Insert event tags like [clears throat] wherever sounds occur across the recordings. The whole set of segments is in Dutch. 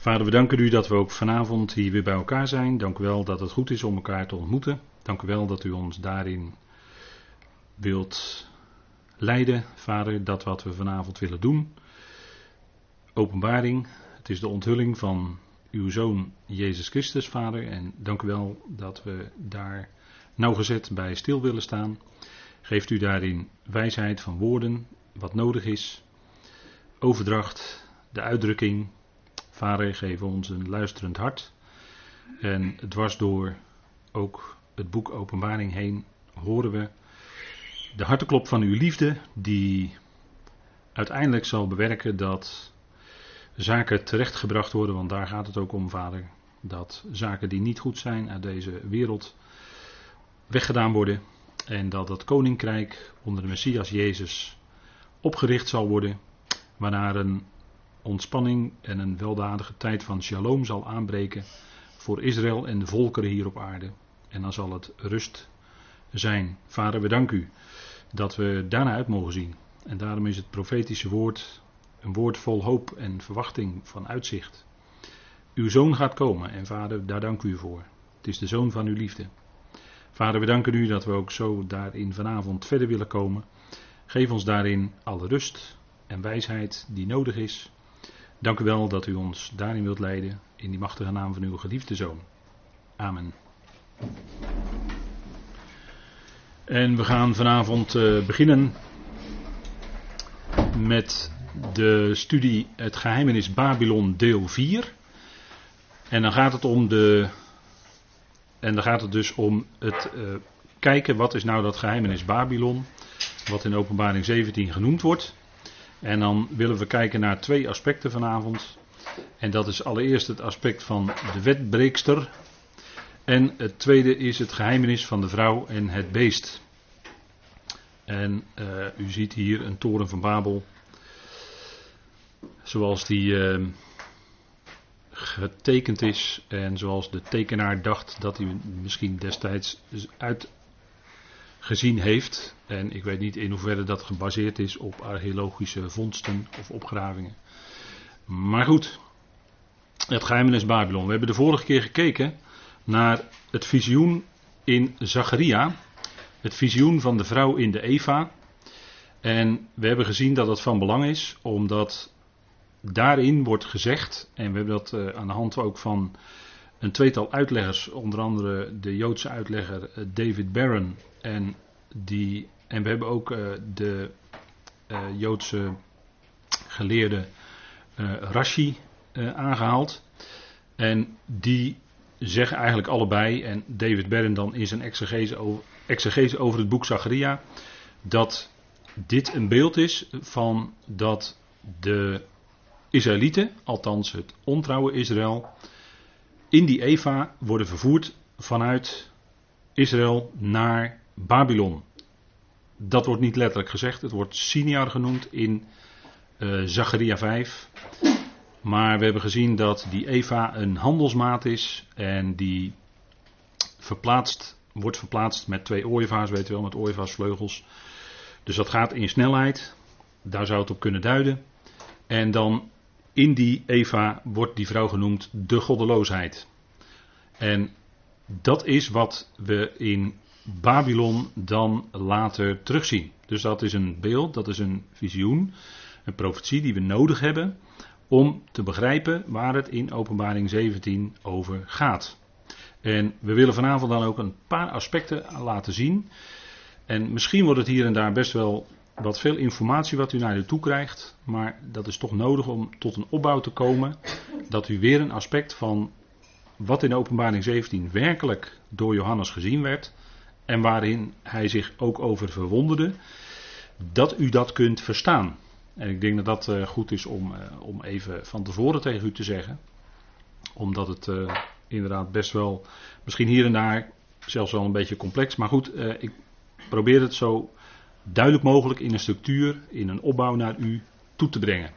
Vader, we danken u dat we ook vanavond hier weer bij elkaar zijn. Dank u wel dat het goed is om elkaar te ontmoeten. Dank u wel dat u ons daarin wilt leiden, Vader, dat wat we vanavond willen doen. Openbaring, het is de onthulling van uw Zoon Jezus Christus, Vader. En dank u wel dat we daar nauwgezet bij stil willen staan. Geeft u daarin wijsheid van woorden, wat nodig is. Overdracht, de uitdrukking. Vader, geef ons een luisterend hart. En dwars door ook het boek Openbaring heen horen we de harteklop van uw liefde, die uiteindelijk zal bewerken dat zaken terechtgebracht worden, want daar gaat het ook om, vader. Dat zaken die niet goed zijn uit deze wereld weggedaan worden. En dat het koninkrijk onder de Messias Jezus opgericht zal worden. Waarna een ontspanning en een weldadige tijd van shalom zal aanbreken voor Israël en de volkeren hier op aarde. En dan zal het rust zijn. Vader, we danken u dat we daarna uit mogen zien. En daarom is het profetische woord een woord vol hoop en verwachting van uitzicht. Uw zoon gaat komen en vader, daar dank u voor. Het is de zoon van uw liefde. Vader, we danken u dat we ook zo daarin vanavond verder willen komen. Geef ons daarin alle rust en wijsheid die nodig is. Dank u wel dat u ons daarin wilt leiden. In die machtige naam van uw geliefde zoon. Amen. En we gaan vanavond uh, beginnen met de studie Het Geheimenis Babylon deel 4. En dan gaat het om de. En dan gaat het dus om het uh, kijken wat is nou dat geheimenis Babylon, wat in openbaring 17 genoemd wordt. En dan willen we kijken naar twee aspecten vanavond. En dat is allereerst het aspect van de wetbreekster. En het tweede is het geheimenis van de vrouw en het beest. En uh, u ziet hier een toren van Babel zoals die uh, getekend is en zoals de tekenaar dacht dat hij misschien destijds uitgezien heeft. En ik weet niet in hoeverre dat gebaseerd is op archeologische vondsten of opgravingen. Maar goed, het geheimenis Babylon. We hebben de vorige keer gekeken naar het visioen in Zacharia. Het visioen van de vrouw in de Eva. En we hebben gezien dat het van belang is, omdat daarin wordt gezegd, en we hebben dat uh, aan de hand ook van een tweetal uitleggers, onder andere de Joodse uitlegger uh, David Barron en, die, en we hebben ook uh, de Joodse geleerde Rashi aangehaald. En die zeggen eigenlijk allebei, en David Barron dan in zijn exegese over, exegese over het boek Zacharia, dat dit een beeld is van dat de Israëlieten, althans het ontrouwe Israël, in die Eva worden vervoerd vanuit Israël naar Babylon. Dat wordt niet letterlijk gezegd, het wordt Siniar genoemd in uh, Zacharia 5. Maar we hebben gezien dat die Eva een handelsmaat is en die verplaatst, wordt verplaatst met twee ooievaars, weet je wel, met ooievaarsvleugels. Dus dat gaat in snelheid, daar zou het op kunnen duiden. En dan in die Eva wordt die vrouw genoemd de goddeloosheid. En dat is wat we in Babylon dan later terugzien. Dus dat is een beeld, dat is een visioen, een profetie die we nodig hebben om te begrijpen waar het in Openbaring 17 over gaat. En we willen vanavond dan ook een paar aspecten laten zien. En misschien wordt het hier en daar best wel wat veel informatie wat u naar u toe krijgt, maar dat is toch nodig om tot een opbouw te komen dat u weer een aspect van wat in openbaring 17 werkelijk door Johannes gezien werd en waarin hij zich ook over verwonderde, dat u dat kunt verstaan. En ik denk dat dat uh, goed is om, uh, om even van tevoren tegen u te zeggen, omdat het uh, inderdaad best wel, misschien hier en daar, zelfs wel een beetje complex, maar goed, ik probeer het zo duidelijk mogelijk in een structuur, in een opbouw naar u toe te brengen.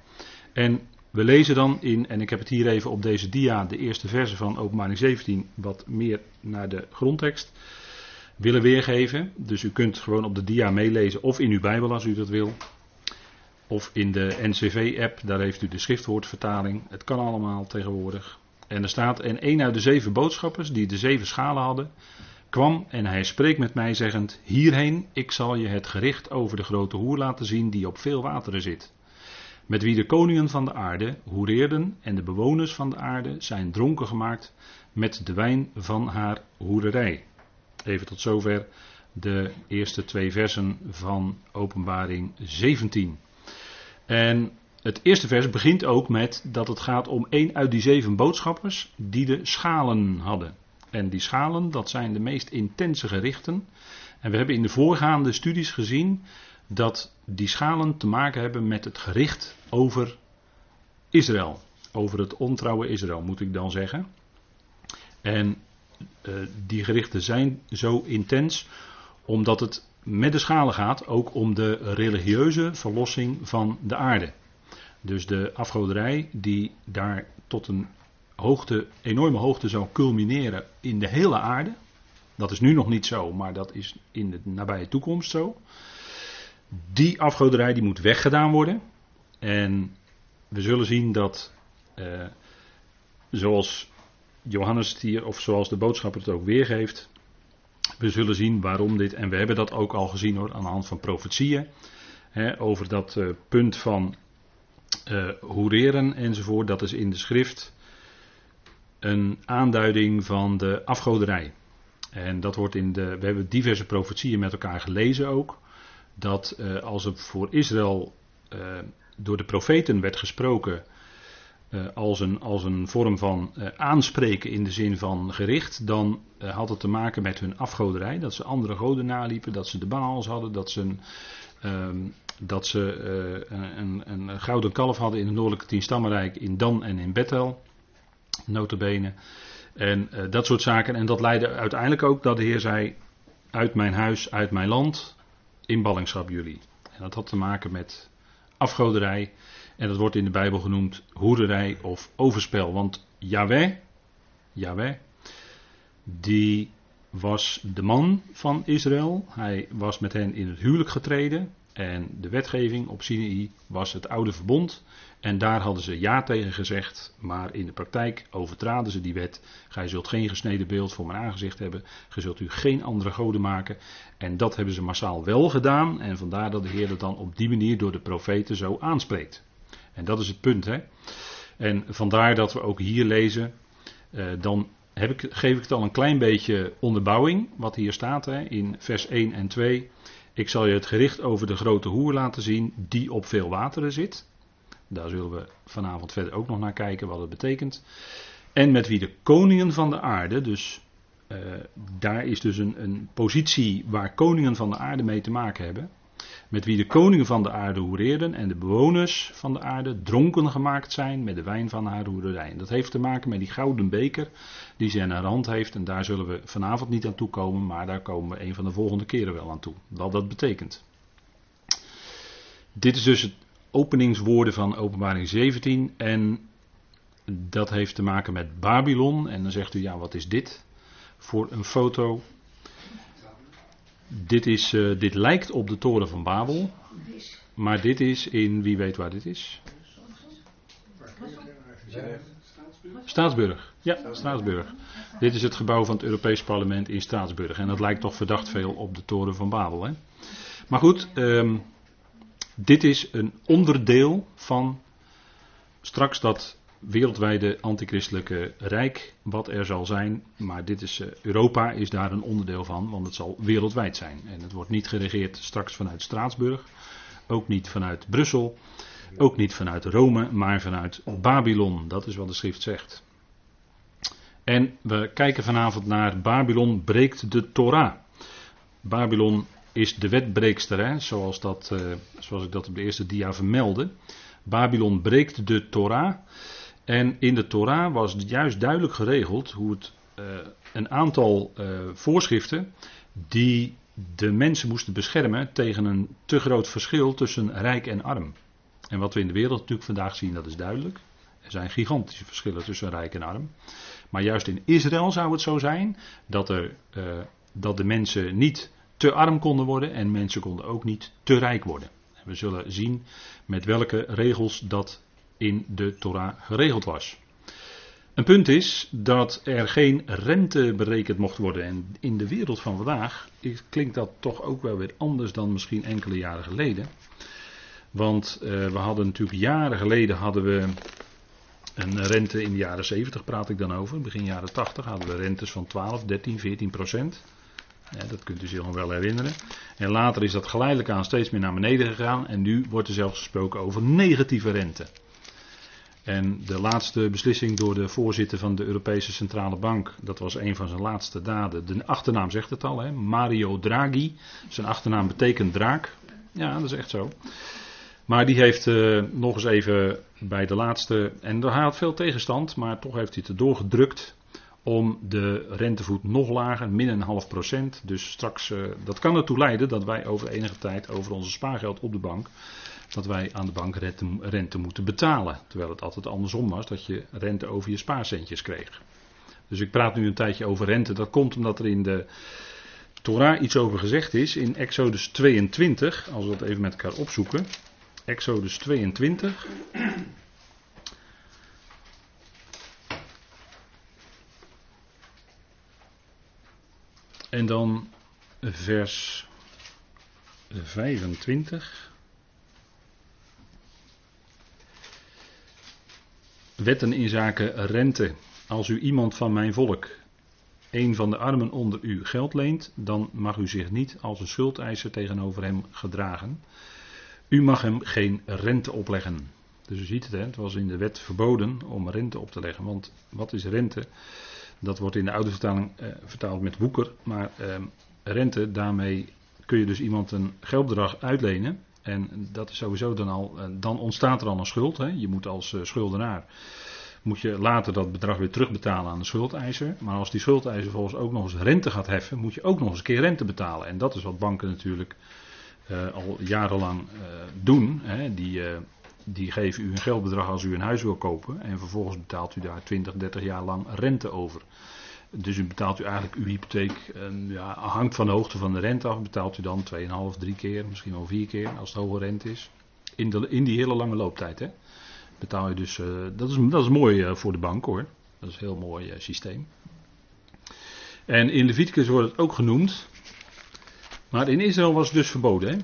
En we lezen dan in, en ik heb het hier even op deze dia, de eerste verse van Openbaring 17, wat meer naar de grondtekst willen weergeven. Dus u kunt gewoon op de dia meelezen of in uw Bijbel als u dat wil. Of in de NCV-app, daar heeft u de schriftwoordvertaling. Het kan allemaal tegenwoordig. En er staat, en een uit de zeven boodschappers die de zeven schalen hadden, kwam en hij spreekt met mij zeggend, hierheen, ik zal je het gericht over de grote hoer laten zien die op veel wateren zit. Met wie de koningen van de aarde hoereerden en de bewoners van de aarde zijn dronken gemaakt met de wijn van haar hoererij. Even tot zover de eerste twee versen van Openbaring 17. En het eerste vers begint ook met dat het gaat om één uit die zeven boodschappers die de schalen hadden. En die schalen, dat zijn de meest intense gerichten. En we hebben in de voorgaande studies gezien dat die schalen te maken hebben met het gericht over Israël. Over het ontrouwe Israël, moet ik dan zeggen. En uh, die gerichten zijn zo intens omdat het met de schalen gaat ook om de religieuze verlossing van de aarde. Dus de afgoderij die daar tot een hoogte, enorme hoogte zou culmineren in de hele aarde. Dat is nu nog niet zo, maar dat is in de nabije toekomst zo. Die afgoderij die moet weggedaan worden. En we zullen zien dat, eh, zoals Johannes het hier, of zoals de boodschapper het ook weergeeft, we zullen zien waarom dit, en we hebben dat ook al gezien hoor, aan de hand van profetieën, hè, over dat uh, punt van uh, hoereren enzovoort, dat is in de schrift een aanduiding van de afgoderij. En dat wordt in de, we hebben diverse profetieën met elkaar gelezen ook, dat uh, als er voor Israël door de profeten werd gesproken uh, als, een, als een vorm van aanspreken in de zin van gericht, dan had het te maken met hun afgoderij. Dat ze andere goden naliepen, dat ze de Baals hadden, dat ze een, ehm, dat ze, een, een, gouden kalf hadden in het noordelijke tienstammenrijk in Dan en in Bethel, notabene. En dat soort zaken. En dat leidde uiteindelijk ook dat de Heer zei, uit mijn huis, uit mijn land, in ballingschap jullie. En dat had te maken met afgoderij. En dat wordt in de Bijbel genoemd hoerderij of overspel. Want Yahweh, Yahweh, die was de man van Israël. Hij was met hen in het huwelijk getreden. En de wetgeving op Sinai was het oude verbond. En daar hadden ze ja tegen gezegd. Maar in de praktijk overtraden ze die wet. Gij zult geen gesneden beeld voor mijn aangezicht hebben. Gij zult u geen andere goden maken. En dat hebben ze massaal wel gedaan. En vandaar dat de Heer het dan op die manier door de profeten zo aanspreekt. En dat is het punt. Hè? En vandaar dat we ook hier lezen. Uh, dan heb ik, geef ik het al een klein beetje onderbouwing. Wat hier staat hè, in vers 1 en 2. Ik zal je het gericht over de grote hoer laten zien. Die op veel wateren zit. Daar zullen we vanavond verder ook nog naar kijken wat het betekent. En met wie de koningen van de aarde. Dus uh, daar is dus een, een positie waar koningen van de aarde mee te maken hebben met wie de koningen van de aarde hoereerden en de bewoners van de aarde dronken gemaakt zijn met de wijn van haar hoerderij. Dat heeft te maken met die gouden beker die ze in haar hand heeft. En daar zullen we vanavond niet aan toe komen, maar daar komen we een van de volgende keren wel aan toe. Wat dat betekent. Dit is dus het openingswoorden van Openbaring 17 en dat heeft te maken met Babylon. En dan zegt u, ja, wat is dit voor een foto? Dit, is, uh, dit lijkt op de toren van Babel. Maar dit is in, wie weet waar dit is? Staatsburg. Ja, Straatsburg. Dit is het gebouw van het Europees Parlement in Straatsburg. En dat lijkt toch verdacht veel op de toren van Babel. Hè? Maar goed, um, dit is een onderdeel van straks dat wereldwijde antichristelijke rijk wat er zal zijn. Maar dit is, uh, Europa is daar een onderdeel van, want het zal wereldwijd zijn. En het wordt niet geregeerd straks vanuit Straatsburg, ook niet vanuit Brussel, ook niet vanuit Rome, maar vanuit Babylon. Dat is wat de schrift zegt. En we kijken vanavond naar Babylon breekt de Torah. Babylon is de wetbreekster, hè, zoals, dat, uh, zoals ik dat op de eerste dia vermeldde. Babylon breekt de Torah. En in de Torah was juist duidelijk geregeld hoe het uh, een aantal uh, voorschriften die de mensen moesten beschermen tegen een te groot verschil tussen rijk en arm. En wat we in de wereld natuurlijk vandaag zien, dat is duidelijk. Er zijn gigantische verschillen tussen rijk en arm. Maar juist in Israël zou het zo zijn dat, er, uh, dat de mensen niet te arm konden worden en mensen konden ook niet te rijk worden. We zullen zien met welke regels dat in de Torah geregeld was. Een punt is dat er geen rente berekend mocht worden. En in de wereld van vandaag klinkt dat toch ook wel weer anders dan misschien enkele jaren geleden. Want uh, we hadden natuurlijk jaren geleden hadden we een rente in de jaren 70 praat ik dan over. Begin jaren 80 hadden we rentes van 12, 13, 14 procent. Dat kunt u zich nog wel herinneren. En later is dat geleidelijk aan steeds meer naar beneden gegaan. En nu wordt er zelfs gesproken over negatieve rente. En de laatste beslissing door de voorzitter van de Europese Centrale Bank, dat was een van zijn laatste daden. De achternaam zegt het al, hè? Mario Draghi. Zijn achternaam betekent draak. Ja, dat is echt zo. Maar die heeft uh, nog eens even bij de laatste, en hij had veel tegenstand, maar toch heeft hij het erdoor gedrukt om de rentevoet nog lager, min een half procent. Dus straks, uh, dat kan ertoe leiden dat wij over enige tijd over onze spaargeld op de bank dat wij aan de bank rente, moeten betalen. Terwijl het altijd andersom was, dat je rente over je spaarcentjes kreeg. Dus ik praat nu een tijdje over rente. Dat komt omdat er in de Torah iets over gezegd is. In Exodus 22, als we dat even met elkaar opzoeken. Exodus 22. En dan vers 25. Wetten in zaken rente. Als u iemand van mijn volk, een van de armen onder u, geld leent, dan mag u zich niet als een schuldeiser tegenover hem gedragen. U mag hem geen rente opleggen. Dus u ziet het, het was in de wet verboden om rente op te leggen. Want wat is rente? Dat wordt in de oude vertaling eh, vertaald met woeker. Maar eh, rente, daarmee kun je dus iemand een geldbedrag uitlenen. En dat is sowieso dan al, eh, dan ontstaat er al een schuld. Hè. Je moet als eh, schuldenaar, moet je later dat bedrag weer terugbetalen aan de schuldeiser. Maar als die schuldeiser volgens ook nog eens rente gaat heffen, moet je ook nog eens een keer rente betalen. En dat is wat banken natuurlijk uh, al jarenlang doen. Hè. Die, die geven u een geldbedrag als u een huis wil kopen. En vervolgens betaalt u daar 20, 30 jaar lang rente over. Dus u betaalt u eigenlijk uw hypotheek, en ja, hangt van de hoogte van de rente af, betaalt u dan 2,5, 3 keer, misschien wel 4 keer als het hoge rente is. In, de, in die hele lange looptijd. Hè. Betaal je dus, uh, dat, is, dat is mooi uh, voor de bank hoor. Dat is een heel mooi uh, systeem. En in Leviticus wordt het ook genoemd. Maar in Israël was het dus verboden. Hè.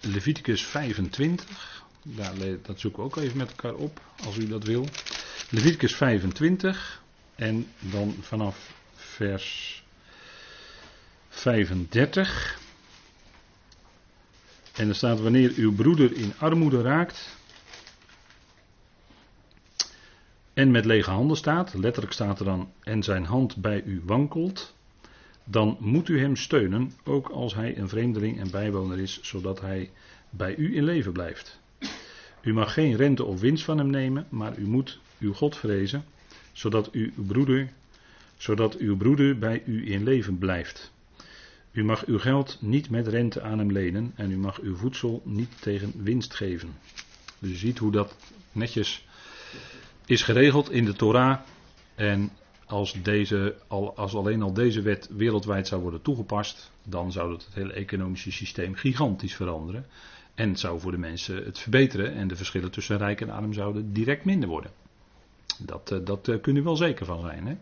Leviticus 25. Daar, dat zoeken we ook even met elkaar op, als u dat wil. Leviticus 25 en dan vanaf vers 35. En er staat wanneer uw broeder in armoede raakt en met lege handen staat, letterlijk staat er dan en zijn hand bij u wankelt, dan moet u hem steunen, ook als hij een vreemdeling en bijwoner is, zodat hij bij u in leven blijft. U mag geen rente of winst van hem nemen, maar u moet uw God vrezen, zodat uw broeder, zodat uw broeder bij u in leven blijft. U mag uw geld niet met rente aan hem lenen en u mag uw voedsel niet tegen winst geven. Dus u ziet hoe dat netjes is geregeld in de Torah. En als, deze, als alleen al deze wet wereldwijd zou worden toegepast, dan zou dat het hele economische systeem gigantisch veranderen. En zou voor de mensen het verbeteren en de verschillen tussen rijk en arm zouden direct minder worden. Dat, uh, dat uh, kun je wel zeker van zijn. Hè?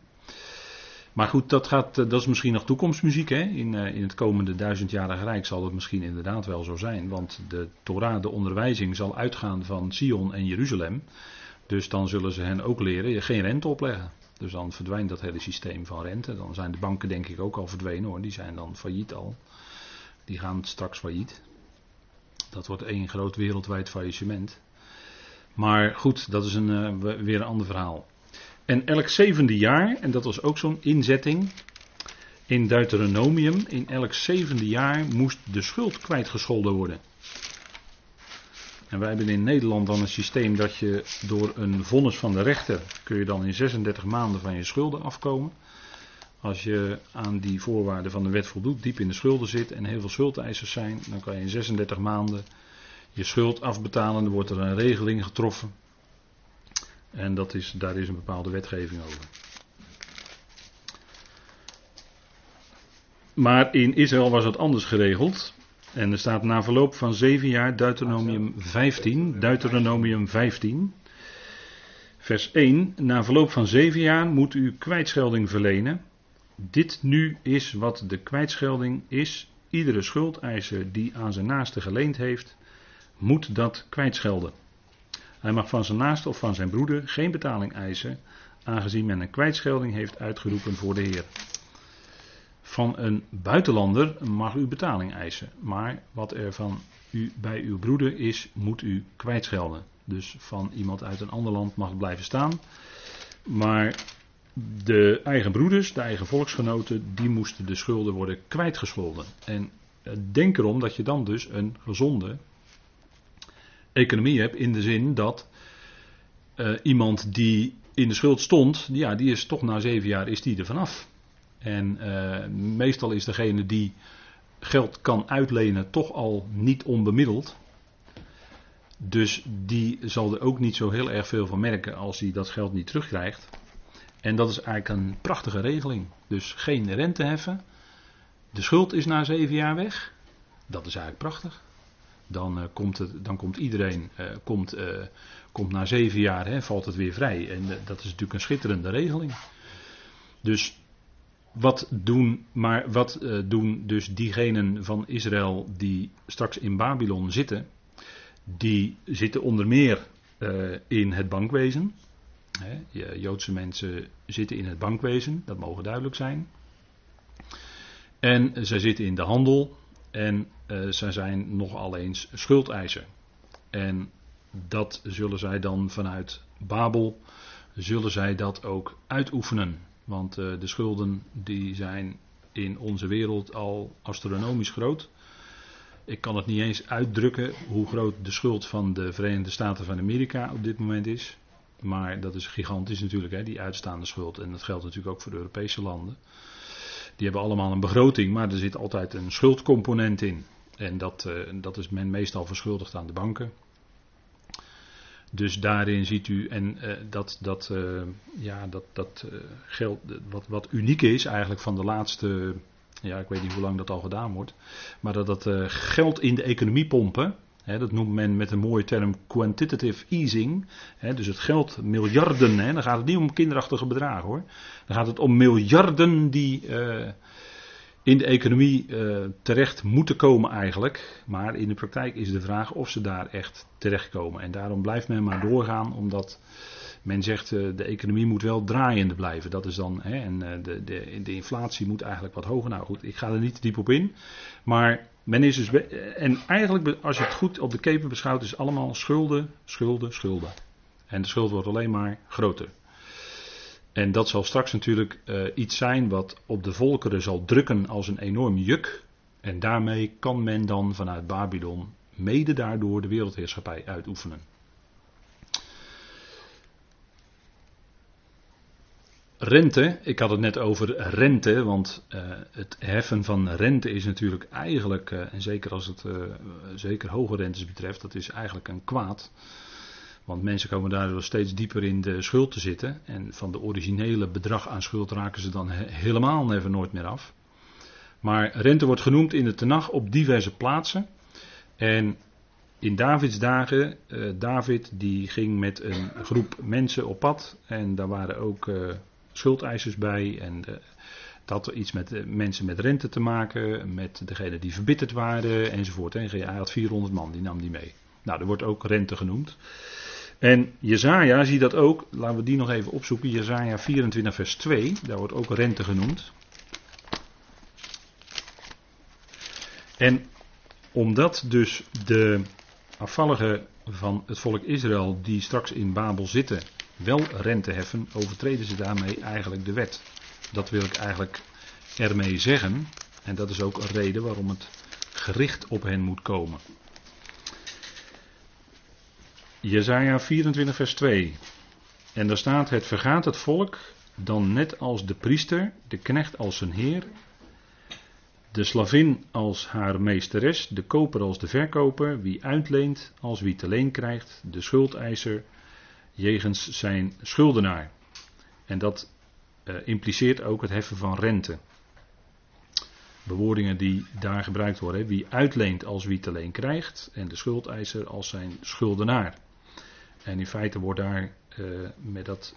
Maar goed, dat, gaat, uh, dat is misschien nog toekomstmuziek. Hè? In, in het komende duizendjarige rijk zal het misschien inderdaad wel zo zijn. Want de Torah, de onderwijzing, zal uitgaan van Sion en Jeruzalem. Dus dan zullen ze hen ook leren geen rente opleggen. Dus dan verdwijnt dat hele systeem van rente. Dan zijn de banken denk ik ook al verdwenen hoor. Die zijn dan failliet al. Die gaan straks failliet. Dat wordt één groot wereldwijd faillissement. Maar goed, dat is een, uh, weer een ander verhaal. En elk zevende jaar, en dat was ook zo'n inzetting in Deuteronomium, in elk zevende jaar moest de schuld kwijtgescholden worden. En wij hebben in Nederland dan een systeem dat je door een vonnis van de rechter kun je dan in 36 maanden van je schulden afkomen. Als je aan die voorwaarden van de wet voldoet, diep in de schulden zit en heel veel schuldeisers zijn, dan kan je in 36 maanden je schuld afbetalen. Dan wordt er een regeling getroffen. En dat is, daar is een bepaalde wetgeving over. Maar in Israël was het anders geregeld. En er staat na verloop van zeven jaar, Deuteronomium 15, Deuteronomium 15, vers 1. Na verloop van zeven jaar moet u kwijtschelding verlenen. Dit nu is wat de kwijtschelding is. Iedere schuldeiser die aan zijn naaste geleend heeft, moet dat kwijtschelden. Hij mag van zijn naaste of van zijn broeder geen betaling eisen, aangezien men een kwijtschelding heeft uitgeroepen voor de Heer. Van een buitenlander mag u betaling eisen, maar wat er van u bij uw broeder is, moet u kwijtschelden. Dus van iemand uit een ander land mag blijven staan. Maar de eigen broeders, de eigen volksgenoten, die moesten de schulden worden kwijtgescholden. En eh, denk erom dat je dan dus een gezonde economie hebt in de zin dat uh, iemand die in de schuld stond, ja, die is toch na zeven jaar is die er vanaf. En uh, meestal is degene die geld kan uitlenen toch al niet onbemiddeld. Dus die zal er ook niet zo heel erg veel van merken als hij dat geld niet terugkrijgt. En dat is eigenlijk een prachtige regeling. Dus geen rente heffen. De schuld is na zeven jaar weg. Dat is eigenlijk prachtig. Dan, uh, komt, het, dan komt iedereen, uh, komt, uh, komt na zeven jaar, hè, valt het weer vrij. En dat is natuurlijk een schitterende regeling. Dus wat doen, maar wat doen dus diegenen van Israël die straks in Babylon zitten? Die zitten onder meer in het bankwezen. Joodse mensen zitten in het bankwezen, dat mogen duidelijk zijn. En zij zitten in de handel en uh, zij zijn nogal eens schuldeiser. En dat zullen zij dan vanuit Babel, zullen zij dat ook uitoefenen. Want uh, de schulden die zijn in onze wereld al astronomisch groot. Ik kan het niet eens uitdrukken hoe groot de schuld van de Verenigde Staten van Amerika op dit moment is. Maar dat is gigantisch natuurlijk, hè, die uitstaande schuld. En dat geldt natuurlijk ook voor de Europese landen. Die hebben allemaal een begroting, maar er zit altijd een schuldcomponent in. En dat, uh, dat is men meestal verschuldigd aan de banken. Dus daarin ziet u, en uh, dat, dat, uh, ja, dat, dat geld, wat, wat uniek is eigenlijk van de laatste, ja, ik weet niet hoe lang dat al gedaan wordt, maar dat dat geld in de economie pompen, dat noemt men met een mooie term quantitative easing. dus het geld, miljarden. dan gaat het niet om kinderachtige bedragen hoor. Dan gaat het om miljarden die uh, in de economie uh, terecht moeten komen eigenlijk. Maar in de praktijk is de vraag of ze daar echt terechtkomen. En daarom blijft men maar doorgaan, omdat men zegt uh, de economie moet wel draaiende blijven. Dat is dan, en de, de, de inflatie moet eigenlijk wat hoger. Nou goed, ik ga er niet diep op in. Maar men is dus, en eigenlijk, als je het goed op de keper beschouwt, is het allemaal schulden, schulden, schulden. En de schuld wordt alleen maar groter. En dat zal straks natuurlijk uh, iets zijn wat op de volkeren zal drukken als een enorm juk. En daarmee kan men dan vanuit Babylon mede daardoor de wereldheerschappij uitoefenen. Rente, ik had het net over rente, want uh, het heffen van rente is natuurlijk eigenlijk, uh, en zeker als het uh, zeker hoge rentes betreft, dat is eigenlijk een kwaad. Want mensen komen daardoor steeds dieper in de schuld te zitten. En van de originele bedrag aan schuld raken ze dan he helemaal never nooit meer af. Maar rente wordt genoemd in de Tenach op diverse plaatsen. En in Davids dagen, David die ging met een groep mensen op pad. En daar waren ook schuldeisers bij. En uh, dat had iets met uh, mensen met rente te maken, met degene die verbitterd waren enzovoort. En hij had 400 man, die nam die mee. Nou, er wordt ook rente genoemd. En Jezaja zie dat ook, laten we die nog even opzoeken. Jezaja 24 vers 2, daar wordt ook rente genoemd. En omdat dus de afvalligen van het volk Israël die straks in Babel zitten, wel rente heffen, overtreden ze daarmee eigenlijk de wet. Dat wil ik eigenlijk ermee zeggen. En dat is ook een reden waarom het gericht op hen moet komen. Jezaja 24 vers 2. En daar staat, het vergaat het volk dan net als de priester, de knecht als zijn heer, de slavin als haar meesteres, de koper als de verkoper, wie uitleent als wie te leen krijgt, de schuldeiser jegens zijn schuldenaar. En dat uh, impliceert ook het heffen van rente. bewoordingen die daar gebruikt worden. Wie uitleent als wie te leen krijgt en de schuldeiser als zijn schuldenaar. En in feite wordt daar uh, met dat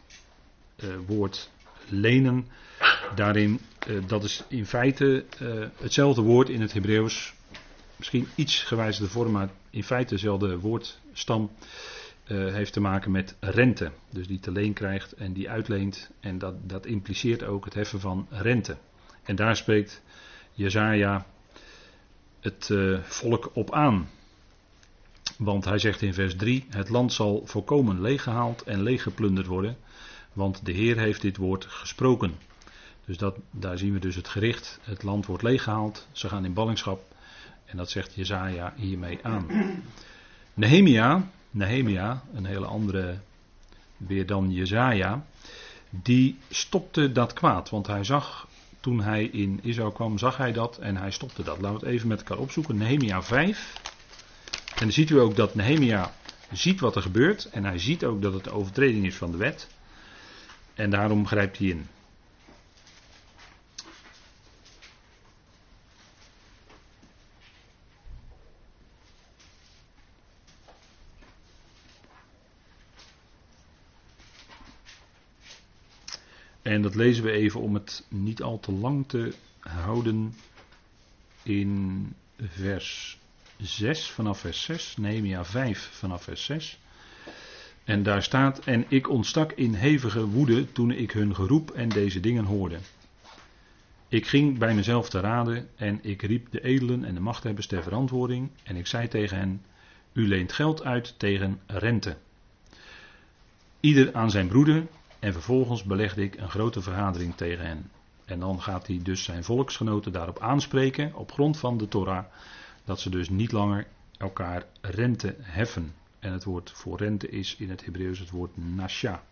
uh, woord lenen, daarin, dat is in feite hetzelfde woord in het Hebreeuws. Misschien iets gewijzigde vorm, maar in feite dezelfde woordstam. Heeft te maken met rente. Dus die te leen krijgt en die uitleent. En dat, dat impliceert ook het heffen van rente. En daar spreekt Jezaja het uh, volk op aan. Want hij zegt in vers 3: Het land zal volkomen leeggehaald en leeggeplunderd worden. Want de Heer heeft dit woord gesproken. Dus dat, daar zien we dus het gericht. Het land wordt leeggehaald. Ze gaan in ballingschap. En dat zegt Jezaja hiermee aan. [clears throat] Nehemia, Nehemia, een hele andere weer dan Jezaja. Die stopte dat kwaad. Want hij zag toen hij in Israël kwam, zag hij dat en hij stopte dat. Laten we het even met elkaar opzoeken. Nehemia 5. En dan ziet u ook dat Nehemia ziet wat er gebeurt. En hij ziet ook dat het de overtreding is van de wet. En daarom grijpt hij in. En dat lezen we even om het niet al te lang te houden in vers 6, vanaf vers 6, Nehemia 5 vanaf vers 6. En daar staat, en ik ontstak in hevige woede toen ik hun geroep en deze dingen hoorde. Ik ging bij mezelf te raden en ik riep de edelen en de machthebbers ter verantwoording en ik zei tegen hen, u leent geld uit tegen rente. Ieder aan zijn broeder en vervolgens belegde ik een grote vergadering tegen hen. En dan gaat hij dus zijn volksgenoten daarop aanspreken, op grond van de Torah, dat ze dus niet langer elkaar rente heffen. En het woord voor rente is in het Hebreeuws het woord nasha.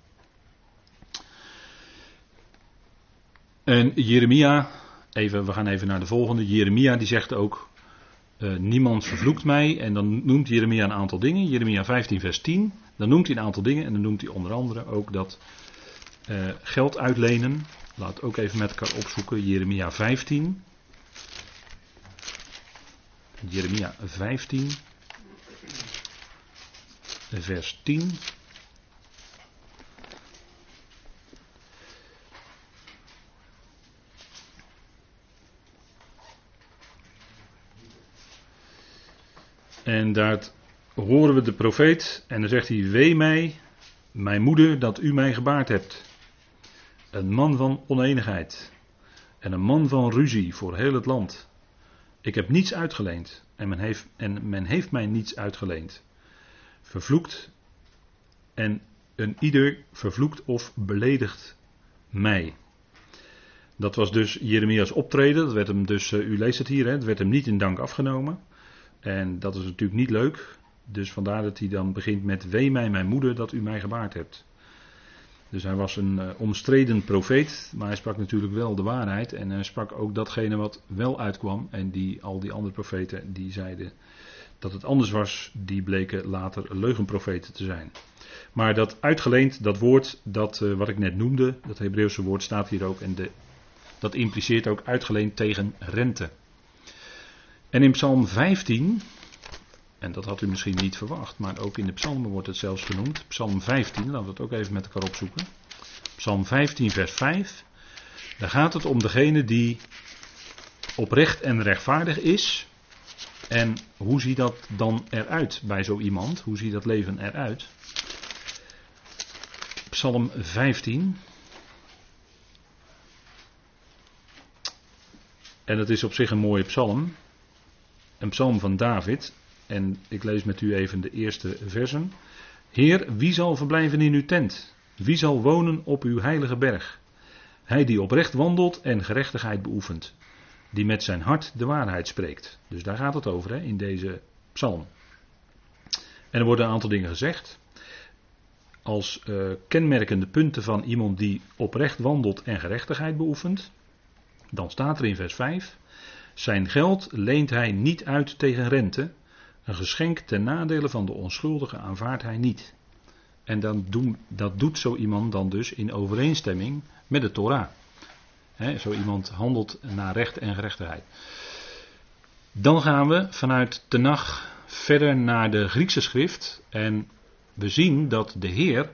En Jeremia, even, we gaan even naar de volgende. Jeremia die zegt ook, uh, niemand vervloekt mij. En dan noemt Jeremia een aantal dingen. Jeremia 15 vers 10. Dan noemt hij een aantal dingen en dan noemt hij onder andere ook dat uh, geld uitlenen. Laat ook even met elkaar opzoeken. Jeremia 15. Jeremia 15. Vers 10. En daar horen we de profeet en dan zegt hij: Wee mij, mijn moeder, dat u mij gebaard hebt. Een man van oneenigheid. En een man van ruzie voor heel het land. Ik heb niets uitgeleend. En men heeft, en men heeft mij niets uitgeleend. Vervloekt. En een ieder vervloekt of beledigt mij. Dat was dus Jeremia's optreden. Dat werd hem dus, eh, u leest het hier, hè, het werd hem niet in dank afgenomen. En dat is natuurlijk niet leuk. Dus vandaar dat hij dan begint met: Wee mij, mijn moeder, dat u mij gebaard hebt. Dus hij was een uh, omstreden profeet, maar hij sprak natuurlijk wel de waarheid. En hij sprak ook datgene wat wel uitkwam. En die, al die andere profeten die zeiden dat het anders was, die bleken later leugenprofeten te zijn. Maar dat uitgeleend, dat woord dat, uh, wat ik net noemde, dat Hebreeuwse woord staat hier ook. En de, dat impliceert ook uitgeleend tegen rente. En in Psalm 15, en dat had u misschien niet verwacht, maar ook in de psalmen wordt het zelfs genoemd. Psalm 15, laten we het ook even met elkaar opzoeken. Psalm 15, vers 5. Daar gaat het om degene die oprecht en rechtvaardig is. En hoe ziet dat dan eruit bij zo iemand? Hoe ziet dat leven eruit? Psalm 15. En het is op zich een mooie psalm. Een psalm van David. En ik lees met u even de eerste versen. Heer, wie zal verblijven in uw tent? Wie zal wonen op uw heilige berg? Hij die oprecht wandelt en gerechtigheid beoefent. Die met zijn hart de waarheid spreekt. Dus daar gaat het over hè, in deze psalm. En er worden een aantal dingen gezegd. Als uh, kenmerkende punten van iemand die oprecht wandelt en gerechtigheid beoefent. Dan staat er in vers 5. Zijn geld leent hij niet uit tegen rente. Een geschenk ten nadele van de onschuldige aanvaardt hij niet. En dan doen, dat doet zo iemand dan dus in overeenstemming met de Torah. Zo iemand handelt naar recht en gerechtigheid. Dan gaan we vanuit de nacht verder naar de Griekse schrift. En we zien dat de Heer,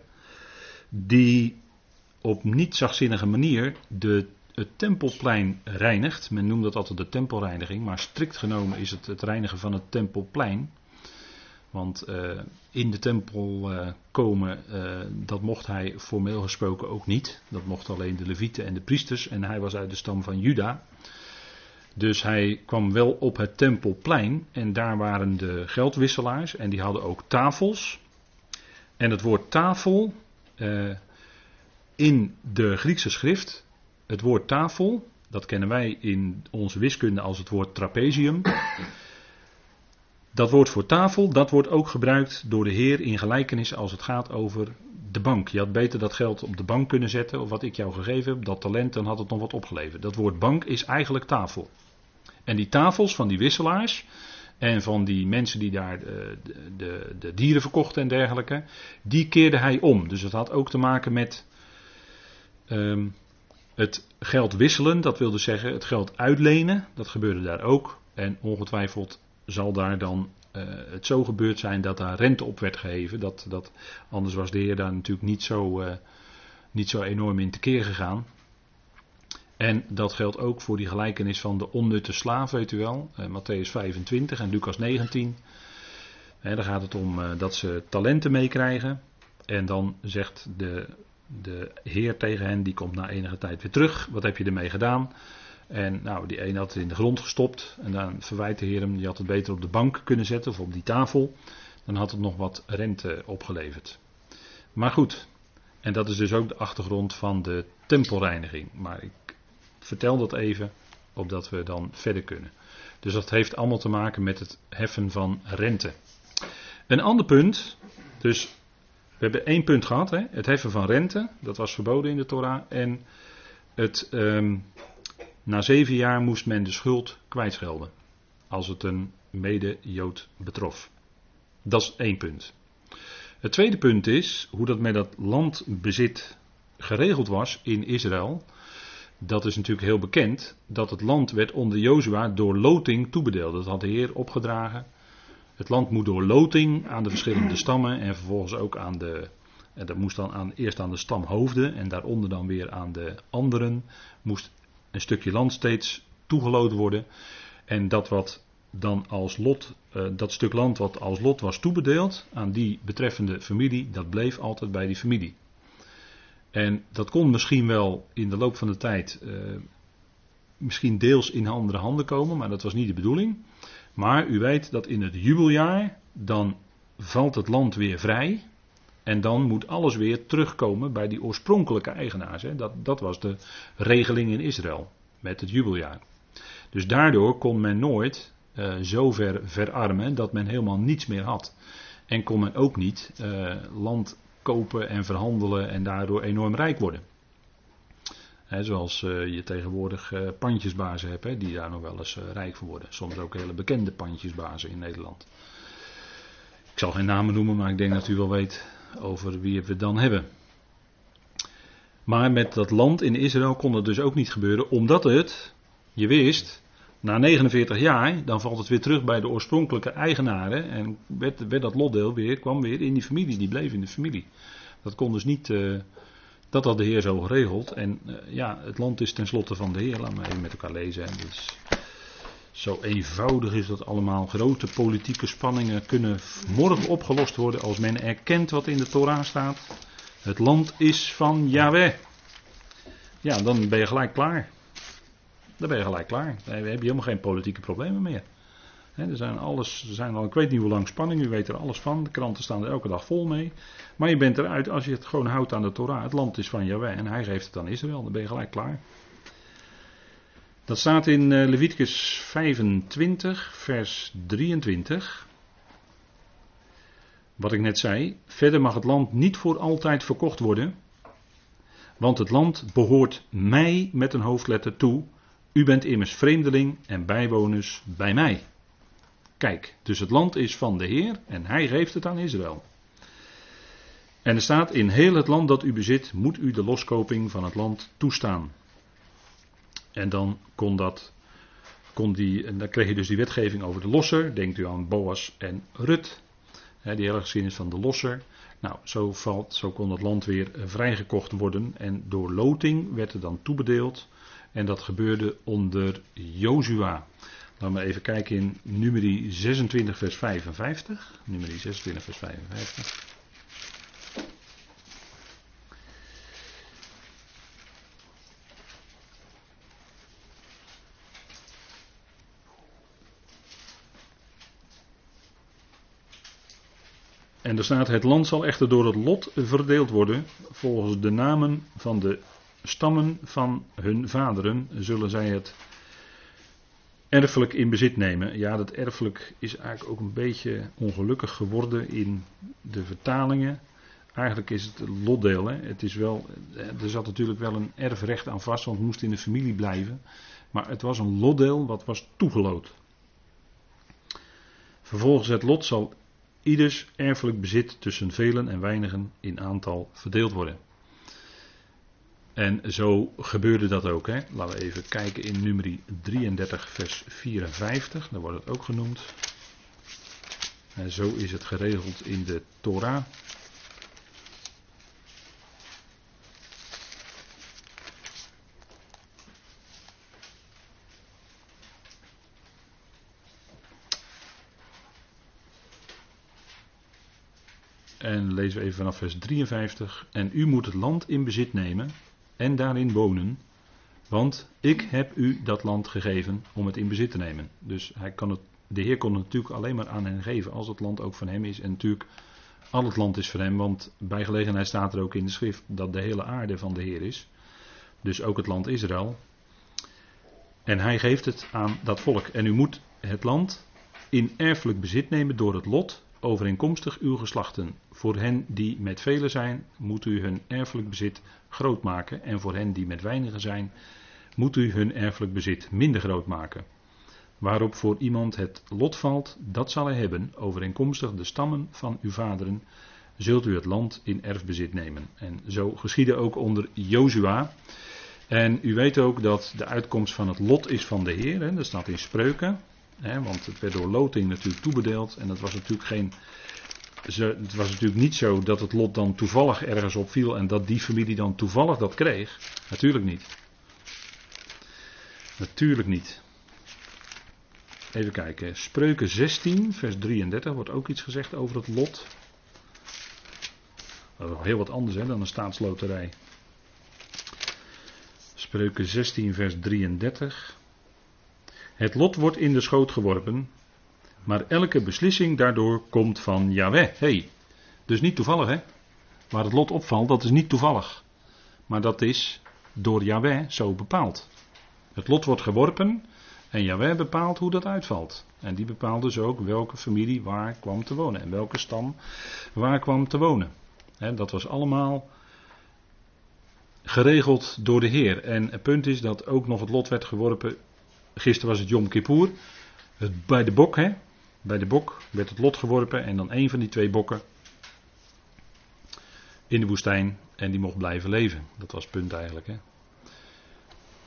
die op niet zachtzinnige manier de, het tempelplein reinigt. Men noemt dat altijd de tempelreiniging, maar strikt genomen is het het reinigen van het tempelplein. Want uh, in de tempel uh, komen, uh, dat mocht hij formeel gesproken ook niet. Dat mocht alleen de levieten en de priesters. En hij was uit de stam van Juda. Dus hij kwam wel op het tempelplein. En daar waren de geldwisselaars. En die hadden ook tafels. En het woord tafel in de Griekse schrift. Het woord tafel, dat kennen wij in onze wiskunde als het woord trapezium. Dat woord voor tafel, dat wordt ook gebruikt door de Heer in gelijkenis als het gaat over de bank. Je had beter dat geld op de bank kunnen zetten, of wat ik jou gegeven heb, dat talent, dan had het nog wat opgeleverd. Dat woord bank is eigenlijk tafel. En die tafels van die wisselaars en van die mensen die daar de, de, de dieren verkochten en dergelijke, die keerde hij om. Dus het had ook te maken met um, het geld wisselen, dat wilde zeggen het geld uitlenen, dat gebeurde daar ook. En ongetwijfeld zal daar dan uh, het zo gebeurd zijn dat daar rente op werd gegeven. Dat, dat, anders was de Heer daar natuurlijk niet zo, uh, niet zo enorm in tekeer gegaan. En dat geldt ook voor die gelijkenis van de onnutte slaaf, weet u wel. Uh, Matthäus 25 en Lucas 19. He, daar gaat het om dat ze talenten meekrijgen. En dan zegt de, de Heer tegen hen, die komt na enige tijd weer terug. Wat heb je ermee gedaan? En nou, die een had het in de grond gestopt. En dan verwijt de heer hem, je had het beter op de bank kunnen zetten of op die tafel. Dan had het nog wat rente opgeleverd. Maar goed, en dat is dus ook de achtergrond van de tempelreiniging. Maar ik vertel dat even, opdat we dan verder kunnen. Dus dat heeft allemaal te maken met het heffen van rente. Een ander punt, dus we hebben één punt gehad, hè? het heffen van rente, dat was verboden in de Torah. En het um, na zeven jaar moest men de schuld kwijtschelden. Als het een mede-Jood betrof. Dat is één punt. Het tweede punt is hoe dat met dat landbezit geregeld was in Israël. Dat is natuurlijk heel bekend. Dat het land werd onder Jozua door loting toebedeeld. Dat had de Heer opgedragen. Het land moet door loting aan de verschillende stammen en vervolgens ook aan de. En dat moest dan aan, eerst aan de stamhoofden en daaronder dan weer aan de anderen. Moest een stukje land steeds toegeloot worden. En dat wat dan als lot, uh, dat stuk land wat als lot was toebedeeld aan die betreffende familie, dat bleef altijd bij die familie. En dat kon misschien wel in de loop van de tijd uh, misschien deels in andere handen komen, maar dat was niet de bedoeling. Maar u weet dat in het jubeljaar dan valt het land weer vrij. En dan moet alles weer terugkomen bij die oorspronkelijke eigenaars. Hè. Dat, dat was de regeling in Israël met het jubeljaar. Dus daardoor kon men nooit uh, zo ver verarmen dat men helemaal niets meer had. En kon men ook niet uh, land kopen en verhandelen en daardoor enorm rijk worden. Zoals uh, je tegenwoordig uh, pandjesbazen hebt, he, die daar nog wel eens uh, rijk voor worden. Soms ook hele bekende pandjesbazen in Nederland. Ik zal geen namen noemen, maar ik denk dat u wel weet over wie we dan hebben. Maar met dat land in Israël kon het dus ook niet gebeuren, omdat het, je wist, na 49 jaar, dan valt het weer terug bij de oorspronkelijke eigenaren. En werd, werd dat lotdeel weer, kwam weer in die familie, die bleef in de familie. Dat kon dus niet, dat had de Heer zo geregeld. En uh, ja, het land is tenslotte van de Heer, laten we even met elkaar lezen. Dus zo eenvoudig is dat allemaal. Grote politieke spanningen kunnen morgen opgelost worden als men erkent wat in de Torah staat. Het land is van Yahweh. Ja, dan ben je gelijk klaar. Dan ben je gelijk klaar. Dan heb je helemaal geen politieke problemen meer. Er zijn alles, er zijn al, ik weet niet hoe lang spanning, u weet er alles van. De kranten staan er elke dag vol mee. Maar je bent eruit als je het gewoon houdt aan de Torah. Het land is van Yahweh en hij geeft het aan Israël. Dan ben je gelijk klaar. Dat staat in eh, Leviticus 25, vers 23. Wat ik net zei. Verder mag het land niet voor altijd verkocht worden. Want het land behoort mij met een hoofdletter toe. U bent immers vreemdeling en bijwoners bij mij. Kijk, dus het land is van de Heer en hij geeft het aan Israël. En er staat: In heel het land dat u bezit, moet u de loskoping van het land toestaan. En dan kon dat, kon die, en dan kreeg je dus die wetgeving over de losser. Denkt u aan Boas en Rut. Die hele geschiedenis van de losser. Nou, zo, valt, zo kon het land weer vrijgekocht worden. En door loting werd er dan toebedeeld. En dat gebeurde onder Jozua. Laten we even kijken in nummer 26 vers 55. Nummer 26 vers 55. En er staat: Het land zal echter door het lot verdeeld worden. Volgens de namen van de stammen van hun vaderen zullen zij het erfelijk in bezit nemen. Ja, dat erfelijk is eigenlijk ook een beetje ongelukkig geworden in de vertalingen. Eigenlijk is het lotdeel. Het is wel, er zat natuurlijk wel een erfrecht aan vast, want het moest in de familie blijven. Maar het was een lotdeel wat was toegeloot. Vervolgens het lot zal ieders erfelijk bezit tussen velen en weinigen in aantal verdeeld worden. En zo gebeurde dat ook. Hè. Laten we even kijken in nummer 33, vers 54. Daar wordt het ook genoemd. En zo is het geregeld in de Torah. En lezen we even vanaf vers 53. En u moet het land in bezit nemen en daarin wonen. Want ik heb u dat land gegeven om het in bezit te nemen. Dus hij kan het, de Heer kon het natuurlijk alleen maar aan hen geven als het land ook van hem is. En natuurlijk, al het land is van hem. Want bij gelegenheid staat er ook in de schrift dat de hele aarde van de Heer is. Dus ook het land Israël. En hij geeft het aan dat volk. En u moet het land in erfelijk bezit nemen door het lot overeenkomstig uw geslachten. Voor hen die met velen zijn, moet u hun erfelijk bezit groot maken. En voor hen die met weinigen zijn, moet u hun erfelijk bezit minder groot maken. Waarop voor iemand het lot valt, dat zal hij hebben, overeenkomstig de stammen van uw vaderen, zult u het land in erfbezit nemen. En zo geschiedde ook onder Jozua. En u weet ook dat de uitkomst van het lot is van de Heer, hè, dat staat in spreuken. Hè, want het werd door loting natuurlijk toebedeeld. En dat was natuurlijk geen. het was natuurlijk niet zo dat het lot dan toevallig ergens opviel en dat die familie dan toevallig dat kreeg. Natuurlijk niet. Natuurlijk niet. Even kijken. Spreuken 16, vers 33 wordt ook iets gezegd over het lot. Dat is heel wat anders dan een staatsloterij. Spreuken 16, vers 33. Het lot wordt in de schoot geworpen, maar elke beslissing daardoor komt van Yahweh. Hey, dus niet toevallig hè. Waar het lot opvalt, dat is niet toevallig. Maar dat is door Yahweh zo bepaald. Het lot wordt geworpen en Yahweh bepaalt hoe dat uitvalt. En die bepaalt dus ook welke familie waar kwam te wonen. En welke stam waar kwam te wonen. dat was allemaal geregeld door de Heer. En het punt is dat ook nog het lot werd geworpen Gisteren was het Yom Kippur. Het, bij de bok, hè? Bij de bok werd het lot geworpen en dan een van die twee bokken in de woestijn en die mocht blijven leven. Dat was het punt eigenlijk, hè?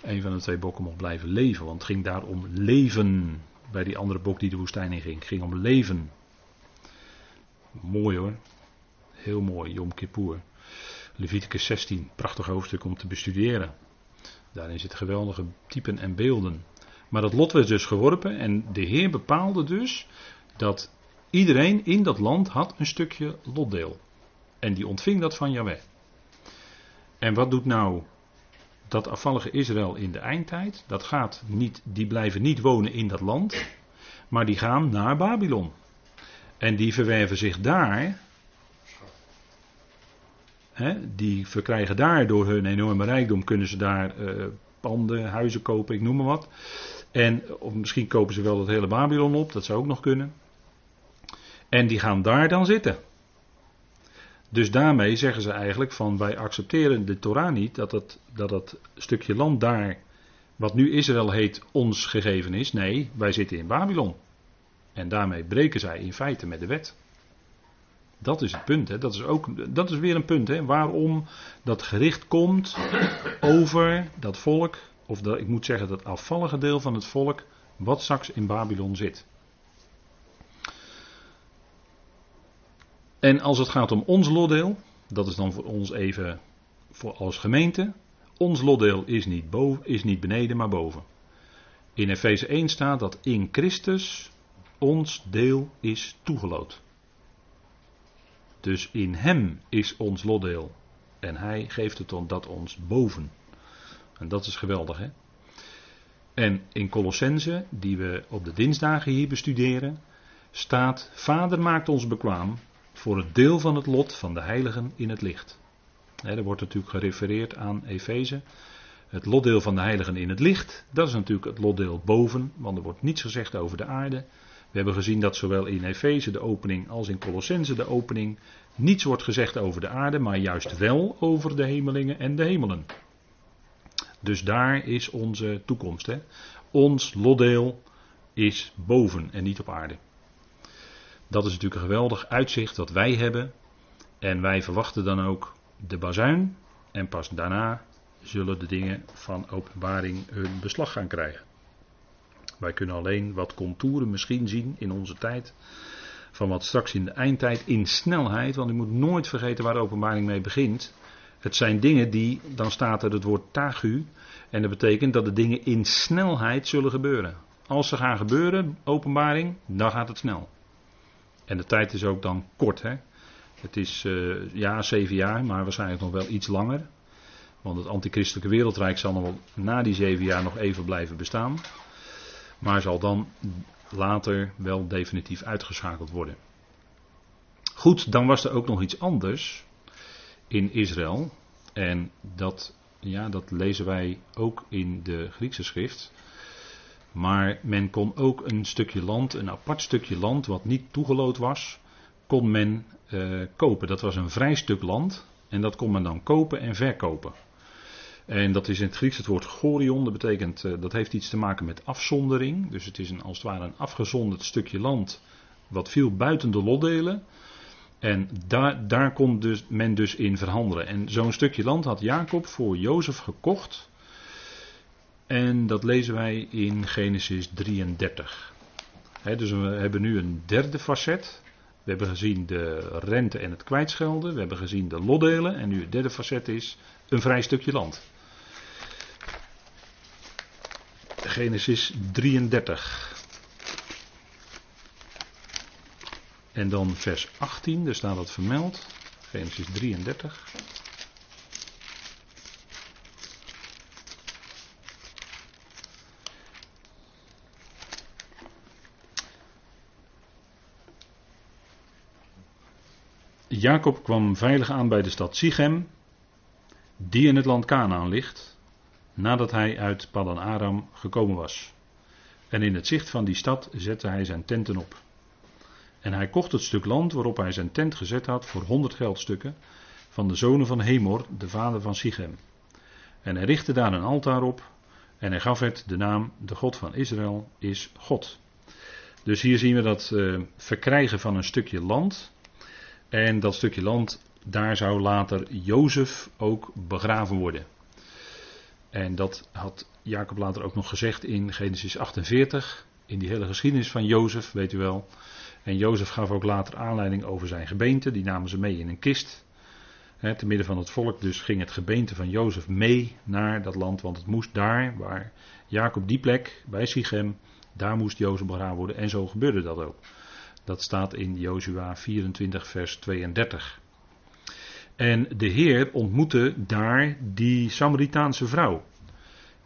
Een van de twee bokken mocht blijven leven, want het ging daar om leven. Bij die andere bok die de woestijn in ging. Het ging om leven. Mooi hoor. Heel mooi, Yom Kippur. Leviticus 16, prachtig hoofdstuk om te bestuderen. Daarin zitten geweldige typen en beelden. Maar dat lot werd dus geworpen en de Heer bepaalde dus dat iedereen in dat land had een stukje lotdeel. En die ontving dat van Yahweh. En wat doet nou dat afvallige Israël in de eindtijd? Dat gaat niet, die blijven niet wonen in dat land, maar die gaan naar Babylon. En die verwerven zich daar. Hè, die verkrijgen daar door hun enorme rijkdom, kunnen ze daar uh, panden, huizen kopen, ik noem maar wat. En of misschien kopen ze wel het hele Babylon op, dat zou ook nog kunnen. En die gaan daar dan zitten. Dus daarmee zeggen ze eigenlijk van wij accepteren de Torah niet dat het, dat stukje land daar, wat nu Israël heet, ons gegeven is. Nee, wij zitten in Babylon. En daarmee breken zij in feite met de wet. Dat is het punt. Hè. Dat, is ook, dat is weer een punt. Hè. Waarom dat gericht komt over dat volk of dat, ik moet zeggen dat afvallige deel van het volk, wat straks in Babylon zit. En als het gaat om ons lotdeel, dat is dan voor ons even voor als gemeente. Ons lotdeel is niet, boven, is niet beneden, maar boven. In Efeze 1 staat dat in Christus ons deel is toegeloot. Dus in Hem is ons lotdeel. En Hij geeft het dat ons boven. En dat is geweldig, hè? En in Colossense, die we op de dinsdagen hier bestuderen, staat: Vader maakt ons bekwaam voor het deel van het lot van de heiligen in het licht. er wordt natuurlijk gerefereerd aan Efeze. Het lotdeel van de heiligen in het licht, dat is natuurlijk het lotdeel boven, want er wordt niets gezegd over de aarde. We hebben gezien dat zowel in Efeze de opening als in Colossense de opening niets wordt gezegd over de aarde, maar juist wel over de hemelingen en de hemelen. Dus daar is onze toekomst. Hè? Ons lotdeel is boven en niet op aarde. Dat is natuurlijk een geweldig uitzicht dat wij hebben. En wij verwachten dan ook de bazuin. En pas daarna zullen de dingen van openbaring hun beslag gaan krijgen. Wij kunnen alleen wat contouren misschien zien in onze tijd. Van wat straks in de eindtijd in snelheid. Want u moet nooit vergeten waar openbaring mee begint. Het zijn dingen die, dan staat er het woord tagu. En dat betekent dat de dingen in snelheid zullen gebeuren. Als ze gaan gebeuren, openbaring, dan gaat het snel. En de tijd is ook dan kort. Hè? Het is uh, ja, zeven jaar, maar waarschijnlijk nog wel iets langer. Want het antichristelijke wereldrijk zal nog wel na die zeven jaar nog even blijven bestaan. Maar zal dan later wel definitief uitgeschakeld worden. Goed, dan was er ook nog iets anders in Israël. En dat, ja, dat lezen wij ook in de Griekse schrift. Maar men kon ook een stukje land, een apart stukje land, wat niet toegeloot was, kon men uh, kopen. Dat was een vrij stuk land en dat kon men dan kopen en verkopen. En dat is in het Grieks het woord gorion, dat betekent, uh, dat heeft iets te maken met afzondering. Dus het is een, als het ware een afgezonderd stukje land, wat viel buiten de lotdelen. En daar, daar kon dus, men dus in verhandelen. En zo'n stukje land had Jacob voor Jozef gekocht en dat lezen wij in Genesis 33. dus we hebben nu een derde facet. We hebben gezien de rente en het kwijtschelden. We hebben gezien de lotdelen. En nu het derde facet is een vrij stukje land. Genesis 33. En dan vers 18, daar staat dat vermeld. Genesis 33. Jacob kwam veilig aan bij de stad Sichem, die in het land Canaan ligt, nadat hij uit Paddan Aram gekomen was. En in het zicht van die stad zette hij zijn tenten op. En hij kocht het stuk land waarop hij zijn tent gezet had voor honderd geldstukken van de zonen van Hemor, de vader van Sichem. En hij richtte daar een altaar op en hij gaf het de naam, de God van Israël is God. Dus hier zien we dat uh, verkrijgen van een stukje land, en dat stukje land, daar zou later Jozef ook begraven worden. En dat had Jacob later ook nog gezegd in Genesis 48, in die hele geschiedenis van Jozef, weet u wel. En Jozef gaf ook later aanleiding over zijn gebeente, die namen ze mee in een kist. He, te midden van het volk, dus ging het gebeente van Jozef mee naar dat land, want het moest daar, waar Jacob die plek, bij Sichem, daar moest Jozef begraven worden. En zo gebeurde dat ook. Dat staat in Jozua 24, vers 32. En de Heer ontmoette daar die Samaritaanse vrouw.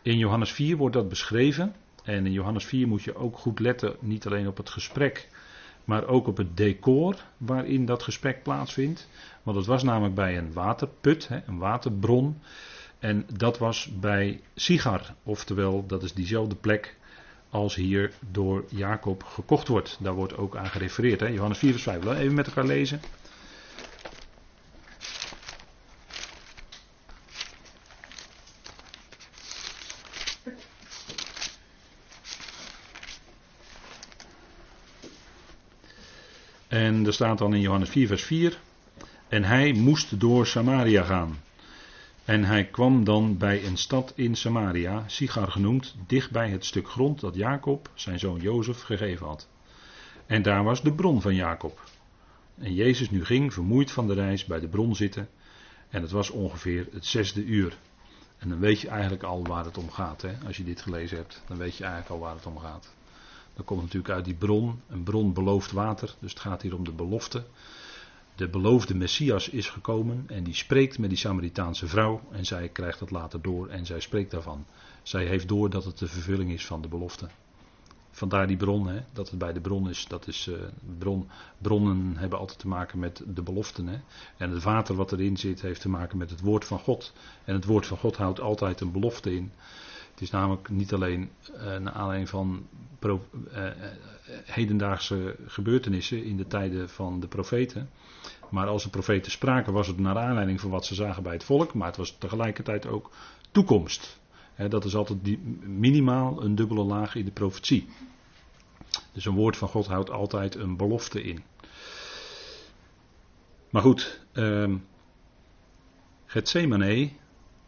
In Johannes 4 wordt dat beschreven. En in Johannes 4 moet je ook goed letten, niet alleen op het gesprek, maar ook op het decor waarin dat gesprek plaatsvindt. Want het was namelijk bij een waterput, een waterbron. En dat was bij Sigar, oftewel dat is diezelfde plek als hier door Jacob gekocht wordt. Daar wordt ook aan gerefereerd. Johannes 4 vers 5. Even met elkaar lezen. En er staat dan in Johannes 4 vers 4. En hij moest door Samaria gaan. En hij kwam dan bij een stad in Samaria, Sigar genoemd, dicht bij het stuk grond dat Jacob, zijn zoon Jozef, gegeven had. En daar was de bron van Jacob. En Jezus nu ging, vermoeid van de reis, bij de bron zitten. En het was ongeveer het zesde uur. En dan weet je eigenlijk al waar het om gaat. Hè? Als je dit gelezen hebt, dan weet je eigenlijk al waar het om gaat. Dan komt natuurlijk uit die bron. Een bron belooft water. Dus het gaat hier om de belofte. De beloofde Messias is gekomen en die spreekt met die Samaritaanse vrouw. En zij krijgt dat later door en zij spreekt daarvan. Zij heeft door dat het de vervulling is van de belofte. Vandaar die bron, hè, dat het bij de bron is. Dat is uh, bron, bronnen hebben altijd te maken met de beloften. Hè. En het water wat erin zit heeft te maken met het woord van God. En het woord van God houdt altijd een belofte in. Het is namelijk niet alleen uh, naar aanleiding van pro, uh, hedendaagse gebeurtenissen in de tijden van de profeten. Maar als de profeten spraken was het naar aanleiding van wat ze zagen bij het volk. Maar het was tegelijkertijd ook toekomst dat is altijd die, minimaal een dubbele laag in de profetie. Dus een woord van God houdt altijd een belofte in. Maar goed, um, Gethsemane,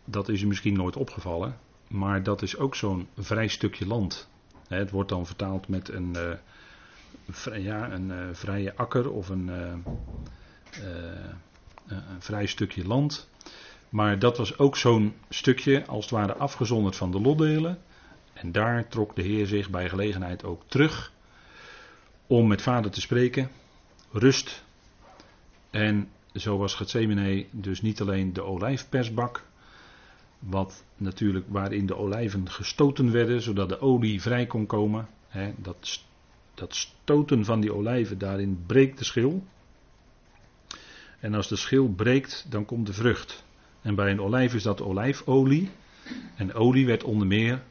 dat is u misschien nooit opgevallen, maar dat is ook zo'n vrij stukje land. het wordt dan vertaald met een, uh, ja, een uh, vrije akker of een, uh, een vrij stukje land. Maar dat was ook zo'n stukje, als het ware afgezonderd van de lotdelen. En daar trok de Heer zich bij gelegenheid ook terug om met vader te spreken. Rust. En zo was Gethsemane dus niet alleen de olijfpersbak, wat natuurlijk waarin de olijven gestoten werden, zodat de olie vrij kon komen. dat, dat stoten van die olijven, daarin breekt de schil. En als de schil breekt, dan komt de vrucht. En bij een olijf is dat olijfolie. En olie werd onder meer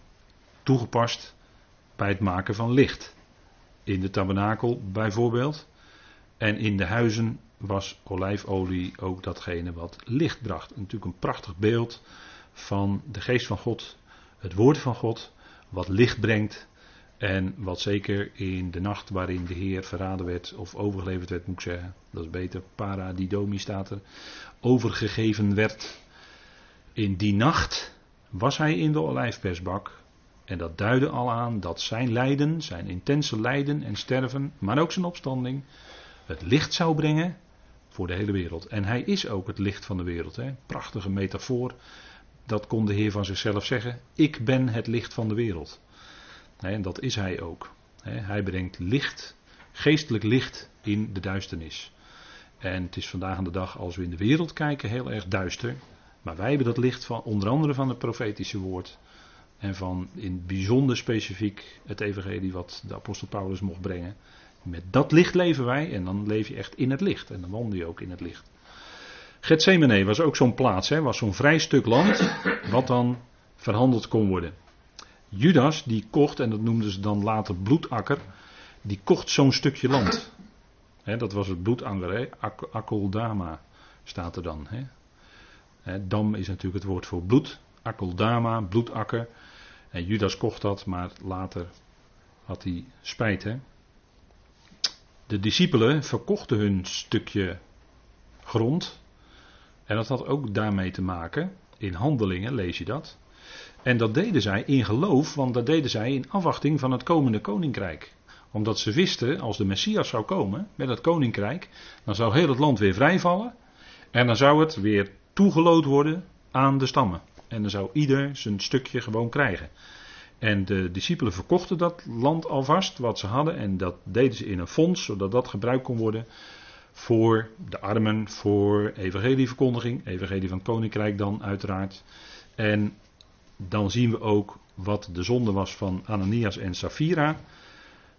toegepast bij het maken van licht. In de tabernakel bijvoorbeeld. En in de huizen was olijfolie ook datgene wat licht bracht. Natuurlijk een prachtig beeld van de geest van God, het woord van God, wat licht brengt. En wat zeker in de nacht waarin de Heer verraden werd, of overgeleverd werd, moet ik zeggen, dat is beter, paradidomi staat er, overgegeven werd. In die nacht was hij in de olijfpersbak. En dat duidde al aan dat zijn lijden, zijn intense lijden en sterven, maar ook zijn opstanding, het licht zou brengen voor de hele wereld. En hij is ook het licht van de wereld. Hè? Prachtige metafoor. Dat kon de Heer van zichzelf zeggen. Ik ben het licht van de wereld. En dat is hij ook. Hij brengt licht, geestelijk licht in de duisternis. En het is vandaag aan de dag, als we in de wereld kijken, heel erg duister. Maar wij hebben dat licht van onder andere van het profetische woord. En van in bijzonder specifiek het evangelie wat de apostel Paulus mocht brengen. Met dat licht leven wij en dan leef je echt in het licht. En dan wandel je ook in het licht. Gethsemane was ook zo'n plaats, hè, was zo'n vrij stuk land wat dan verhandeld kon worden. Judas die kocht, en dat noemden ze dan later bloedakker, die kocht zo'n stukje land. dat was het bloedanger, Ak Akoldama staat er dan. dam is natuurlijk het woord voor bloed. Akoldama, bloedakker. En Judas kocht dat, maar later had hij spijt. De discipelen verkochten hun stukje grond. En dat had ook daarmee te maken. In handelingen lees je dat. En dat deden zij in geloof, want dat deden zij in afwachting van het komende koninkrijk. Omdat ze wisten, als de Messias zou komen met het koninkrijk, dan zou heel het land weer vrijvallen. En dan zou het weer toegeloot worden aan de stammen. En dan zou ieder zijn stukje gewoon krijgen. En de discipelen verkochten dat land alvast, wat ze hadden. En dat deden ze in een fonds, zodat dat gebruikt kon worden voor de armen, voor evangelieverkondiging. Evangelie van koninkrijk dan uiteraard. En dan zien we ook wat de zonde was van Ananias en Safira.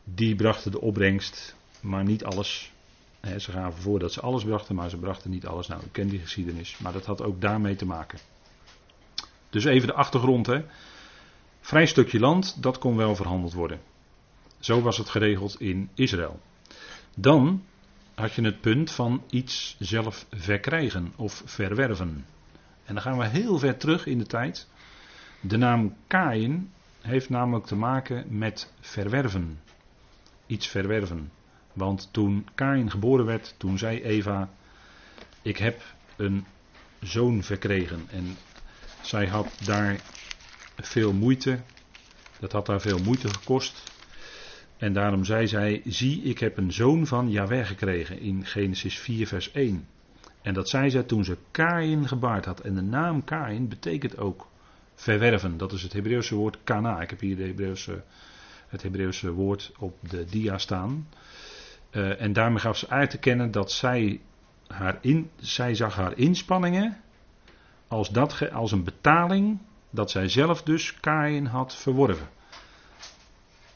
Die brachten de opbrengst, maar niet alles. ze gaven voor dat ze alles brachten, maar ze brachten niet alles. Nou, u kent die geschiedenis, maar dat had ook daarmee te maken. Dus even de achtergrond. Hè. Vrij stukje land, dat kon wel verhandeld worden. Zo was het geregeld in Israël. Dan had je het punt van iets zelf verkrijgen of verwerven. En dan gaan we heel ver terug in de tijd. De naam Kain heeft namelijk te maken met verwerven. Iets verwerven. Want toen Kain geboren werd, toen zei Eva: Ik heb een zoon verkregen. En Zij had daar veel moeite. Dat had haar veel moeite gekost. En daarom zei zij: Zie, ik heb een zoon van Jahweh gekregen. In Genesis 4, vers 1. En dat zei zij toen ze Kain gebaard had. En de naam Kain betekent ook verwerven. Dat is het Hebreeuwse woord kana. Ik heb hier de Hebreeuwse, het Hebreeuwse woord op de dia staan. Uh, en daarmee gaf ze uit te kennen dat zij, haar in, zij zag haar inspanningen als, dat, als een betaling dat zij zelf dus Kain had verworven.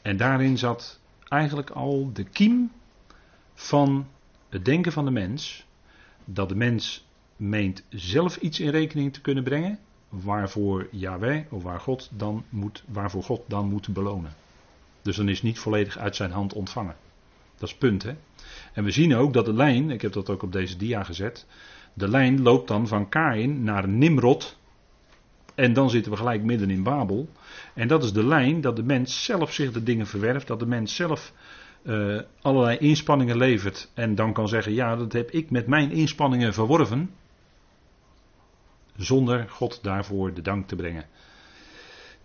En daarin zat eigenlijk al de kiem van het denken van de mens. Dat de mens meent zelf iets in rekening te kunnen brengen. Waarvoor Yahweh of waar God dan moet, waarvoor God dan moet belonen. Dus dan is niet volledig uit zijn hand ontvangen. Dat is punt. Hè? En we zien ook dat de lijn, ik heb dat ook op deze dia gezet. De lijn loopt dan van Kain naar Nimrod. En dan zitten we gelijk midden in Babel. En dat is de lijn dat de mens zelf zich de dingen verwerft. Dat de mens zelf uh, allerlei inspanningen levert. En dan kan zeggen: Ja, dat heb ik met mijn inspanningen verworven. Zonder God daarvoor de dank te brengen.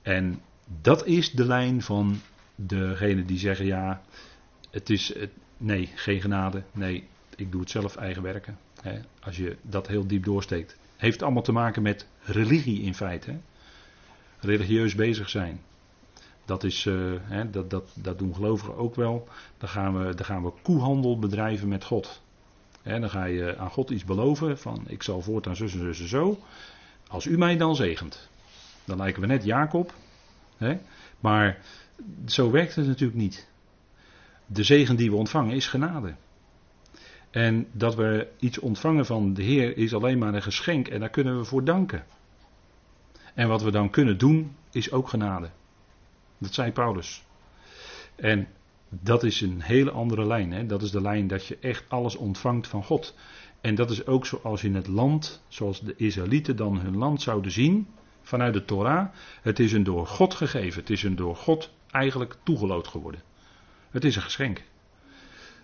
En dat is de lijn van degene die zeggen: Ja, het is. nee, geen genade. Nee, ik doe het zelf eigen werken. Hè, als je dat heel diep doorsteekt. Heeft allemaal te maken met religie in feite. Religieus bezig zijn. Dat, is, uh, hè, dat, dat, dat doen gelovigen ook wel. Dan gaan we, dan gaan we koehandel bedrijven met God. Hè, dan ga je aan God iets beloven van ik zal voortaan zus en zus en zo. Als u mij dan zegent. Dan lijken we net Jacob. Hè? Maar zo werkt het natuurlijk niet. De zegen die we ontvangen is genade. En dat we iets ontvangen van de Heer is alleen maar een geschenk en daar kunnen we voor danken. En wat we dan kunnen doen is ook genade. Dat zei Paulus. En dat is een hele andere lijn. Hè? Dat is de lijn dat je echt alles ontvangt van God. En dat is ook zoals in het land, zoals de Israëlieten dan hun land zouden zien vanuit de Torah. Het is een door God gegeven. Het is een door God eigenlijk toegeloot geworden. Het is een geschenk.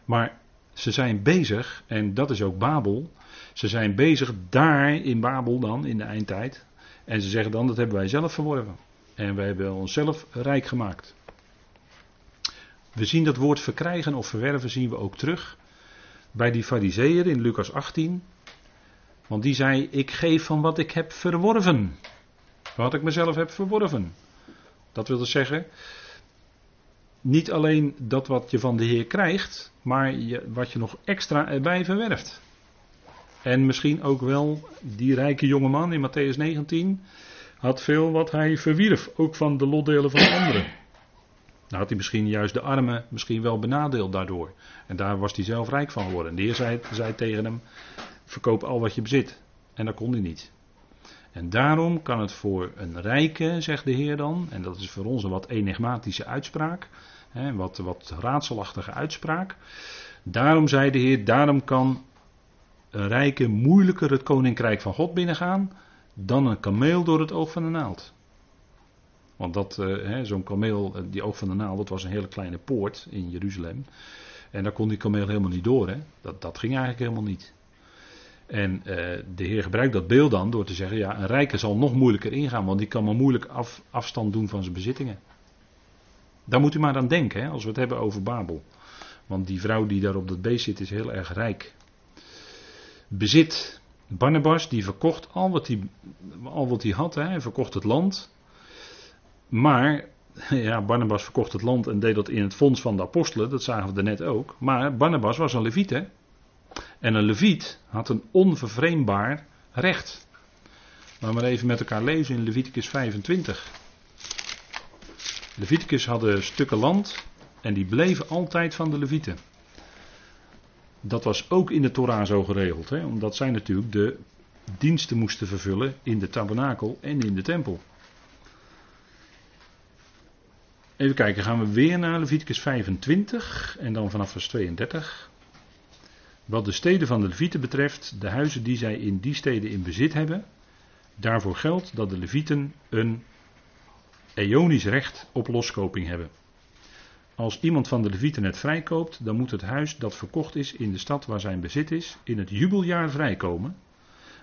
Maar ze zijn bezig, en dat is ook Babel. Ze zijn bezig daar in Babel dan, in de eindtijd. En ze zeggen dan, dat hebben wij zelf verworven. En wij hebben onszelf rijk gemaakt. We zien dat woord verkrijgen of verwerven zien we ook terug bij die fariseeër in Lucas 18. Want die zei, ik geef van wat ik heb verworven. Wat ik mezelf heb verworven. Dat wil dus zeggen, niet alleen dat wat je van de Heer krijgt, maar je, wat je nog extra erbij verwerft. En misschien ook wel die rijke jongeman in Matthäus 19 had veel wat hij verwierf, ook van de lotdelen van anderen. Nou had hij misschien juist de armen misschien wel benadeeld daardoor. En daar was hij zelf rijk van geworden. En de Heer zei, zei tegen hem, verkoop al wat je bezit. En dat kon hij niet. En daarom kan het voor een rijke, zegt de Heer dan, en dat is voor ons een wat enigmatische uitspraak, wat, wat raadselachtige uitspraak. Daarom zei de Heer, daarom kan een rijke moeilijker het koninkrijk van God binnengaan dan een kameel door het oog van de naald. Want dat, uh, zo'n kameel, eh, die oog van de naald, dat was een hele kleine poort in Jeruzalem. En daar kon die kameel helemaal niet door. Hè? Dat, dat ging eigenlijk helemaal niet. En uh, de Heer gebruikt dat beeld dan door te zeggen: ja, een rijke zal nog moeilijker ingaan, want die kan maar moeilijk af, afstand doen van zijn bezittingen. Daar moet u maar aan denken, hè, als we het hebben over Babel. Want die vrouw die daar op dat beest zit, is heel erg rijk. Bezit. Barnabas, die verkocht al wat hij, al wat hij had. Hè. Hij verkocht het land. Maar, [laughs] ja, Barnabas verkocht het land en deed dat in het fonds van de apostelen. Dat zagen we er net ook. Maar Barnabas was een leviet, hè. En een leviet had een onvervreembaar recht. Laten we maar even met elkaar lezen in Leviticus 25. Leviticus hadden stukken land en die bleven altijd van de Levieten. Dat was ook in de Torah zo geregeld, hè, omdat zij natuurlijk de diensten moesten vervullen in de tabernakel en in de tempel. Even kijken, gaan we weer naar Leviticus 25 en dan vanaf vers 32. Wat de steden van de Levieten betreft, de huizen die zij in die steden in bezit hebben, daarvoor geldt dat de Levieten een eonisch recht op loskoping hebben. Als iemand van de Levieten het vrijkoopt, dan moet het huis dat verkocht is in de stad waar zijn bezit is, in het jubeljaar vrijkomen.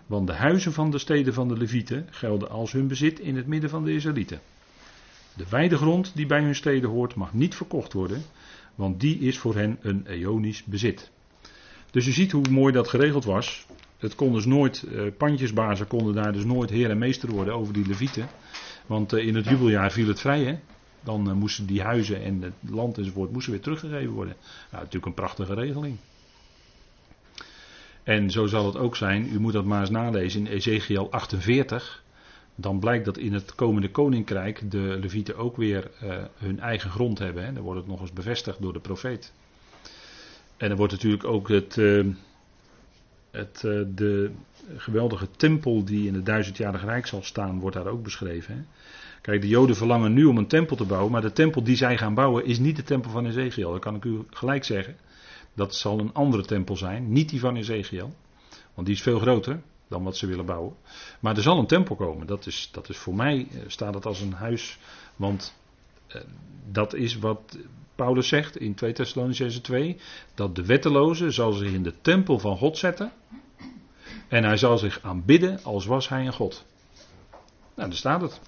Want de huizen van de steden van de Levieten gelden als hun bezit in het midden van de Israëlieten. De weidegrond die bij hun steden hoort mag niet verkocht worden, want die is voor hen een eonisch bezit. Dus je ziet hoe mooi dat geregeld was. Het kon dus nooit, eh, pandjesbazen konden daar dus nooit heer en meester worden over die levieten. Want eh, in het jubeljaar viel het vrij hè. Dan eh, moesten die huizen en het land enzovoort moesten weer teruggegeven worden. Nou, natuurlijk een prachtige regeling. En zo zal het ook zijn, u moet dat maar eens nalezen in Ezekiel 48. Dan blijkt dat in het komende koninkrijk de levieten ook weer uh, hun eigen grond hebben. Hè. Dan wordt het nog eens bevestigd door de profeet. En er wordt natuurlijk ook het, uh, het, uh, de geweldige tempel die in het duizendjarige rijk zal staan, wordt daar ook beschreven. Hè. Kijk, de Joden verlangen nu om een tempel te bouwen, maar de tempel die zij gaan bouwen is niet de tempel van Ezekiel. Dat kan ik u gelijk zeggen. Dat zal een andere tempel zijn, niet die van Ezekiel. Want die is veel groter dan wat ze willen bouwen. Maar er zal een tempel komen. Dat is, dat is voor mij, eh, staat het als een huis. Want eh, dat is wat Paulus zegt in 2 Thessalonicenzen 2. Dat de wetteloze zal zich in de tempel van God zetten. En hij zal zich aanbidden als was hij een God. Nou, daar staat het.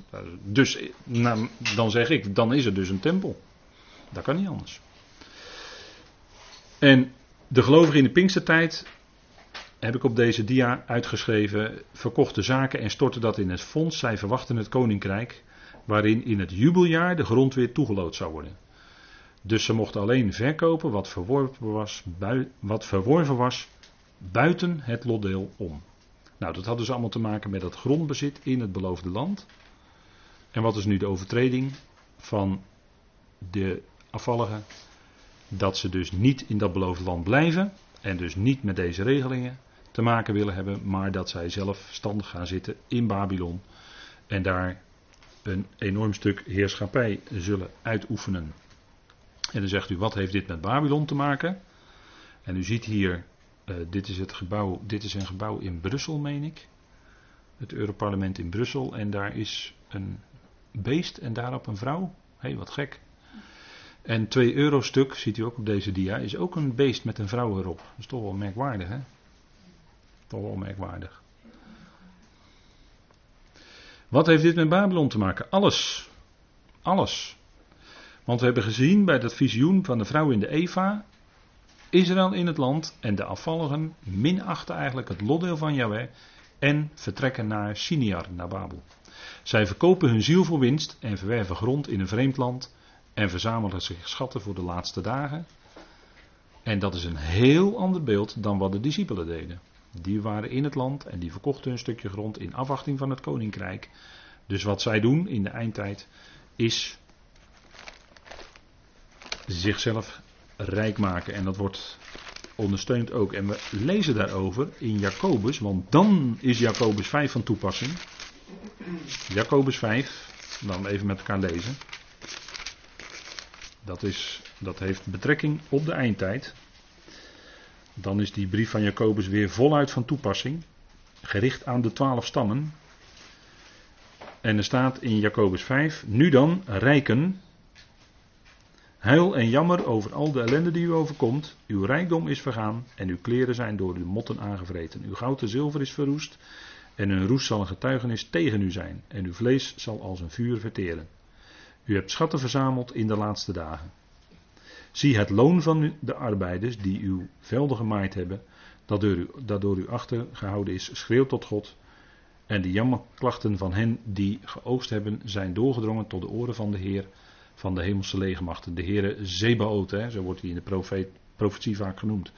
Dus nou, dan zeg ik, dan is er dus een tempel. Dat kan niet anders. En de gelovigen in de Pinkstertijd heb ik op deze dia uitgeschreven, verkochten zaken en stortten dat in het fonds. Zij verwachten het koninkrijk, waarin in het jubeljaar de grond weer toegelood zou worden. Dus ze mochten alleen verkopen wat verworven was, wat verworven was buiten het lotdeel om. Nou, dat had dus allemaal te maken met het grondbezit in het beloofde land. En wat is nu de overtreding van de afvalligen? Dat ze dus niet in dat beloofde land blijven en dus niet met deze regelingen te maken willen hebben, maar dat zij zelf standig gaan zitten in Babylon en daar een enorm stuk heerschappij zullen uitoefenen. En dan zegt u, wat heeft dit met Babylon te maken? En u ziet hier uh, dit is het gebouw, dit is een gebouw in Brussel, meen ik. Het Europarlement in Brussel. En daar is een beest en daarop een vrouw. Hé, hey, wat gek. En 2 euro stuk, ziet u ook op deze dia, is ook een beest met een vrouw erop. Dat is toch wel merkwaardig, hè? Toch wel merkwaardig. Wat heeft dit met Babylon te maken? Alles. Alles. Want we hebben gezien bij dat visioen van de vrouw in de Eva Israël in het land en de afvalligen minachten eigenlijk het lotdeel van Yahweh en vertrekken naar Siniar, naar Babel. Zij verkopen hun ziel voor winst en verwerven grond in een vreemd land en verzamelen zich schatten voor de laatste dagen. En dat is een heel ander beeld dan wat de discipelen deden. Die waren in het land en die verkochten een stukje grond in afwachting van het koninkrijk. Dus wat zij doen in de eindtijd is zichzelf rijk maken. En dat wordt ondersteund ook. En we lezen daarover in Jacobus, want dan is Jacobus 5 van toepassing. Jacobus 5, dan even met elkaar lezen. Dat, is, dat heeft betrekking op de eindtijd. Dan is die brief van Jacobus weer voluit van toepassing. Gericht aan de twaalf stammen. En er staat in Jacobus 5: Nu dan, rijken, Huil en jammer over al de ellende die u overkomt. Uw rijkdom is vergaan en uw kleren zijn door de motten aangevreten. Uw goud en zilver is verroest en hun roest zal een getuigenis tegen u zijn. En uw vlees zal als een vuur verteren. U hebt schatten verzameld in de laatste dagen. Zie het loon van de arbeiders die uw velden gemaaid hebben, dat door u, dat door u achtergehouden is, schreeuwt tot God. En de jammerklachten van hen die geoogst hebben, zijn doorgedrongen tot de oren van de Heer van de hemelse legermachten. De Heere Zebaoth, hè, zo wordt hij in de profeet, profetie vaak genoemd.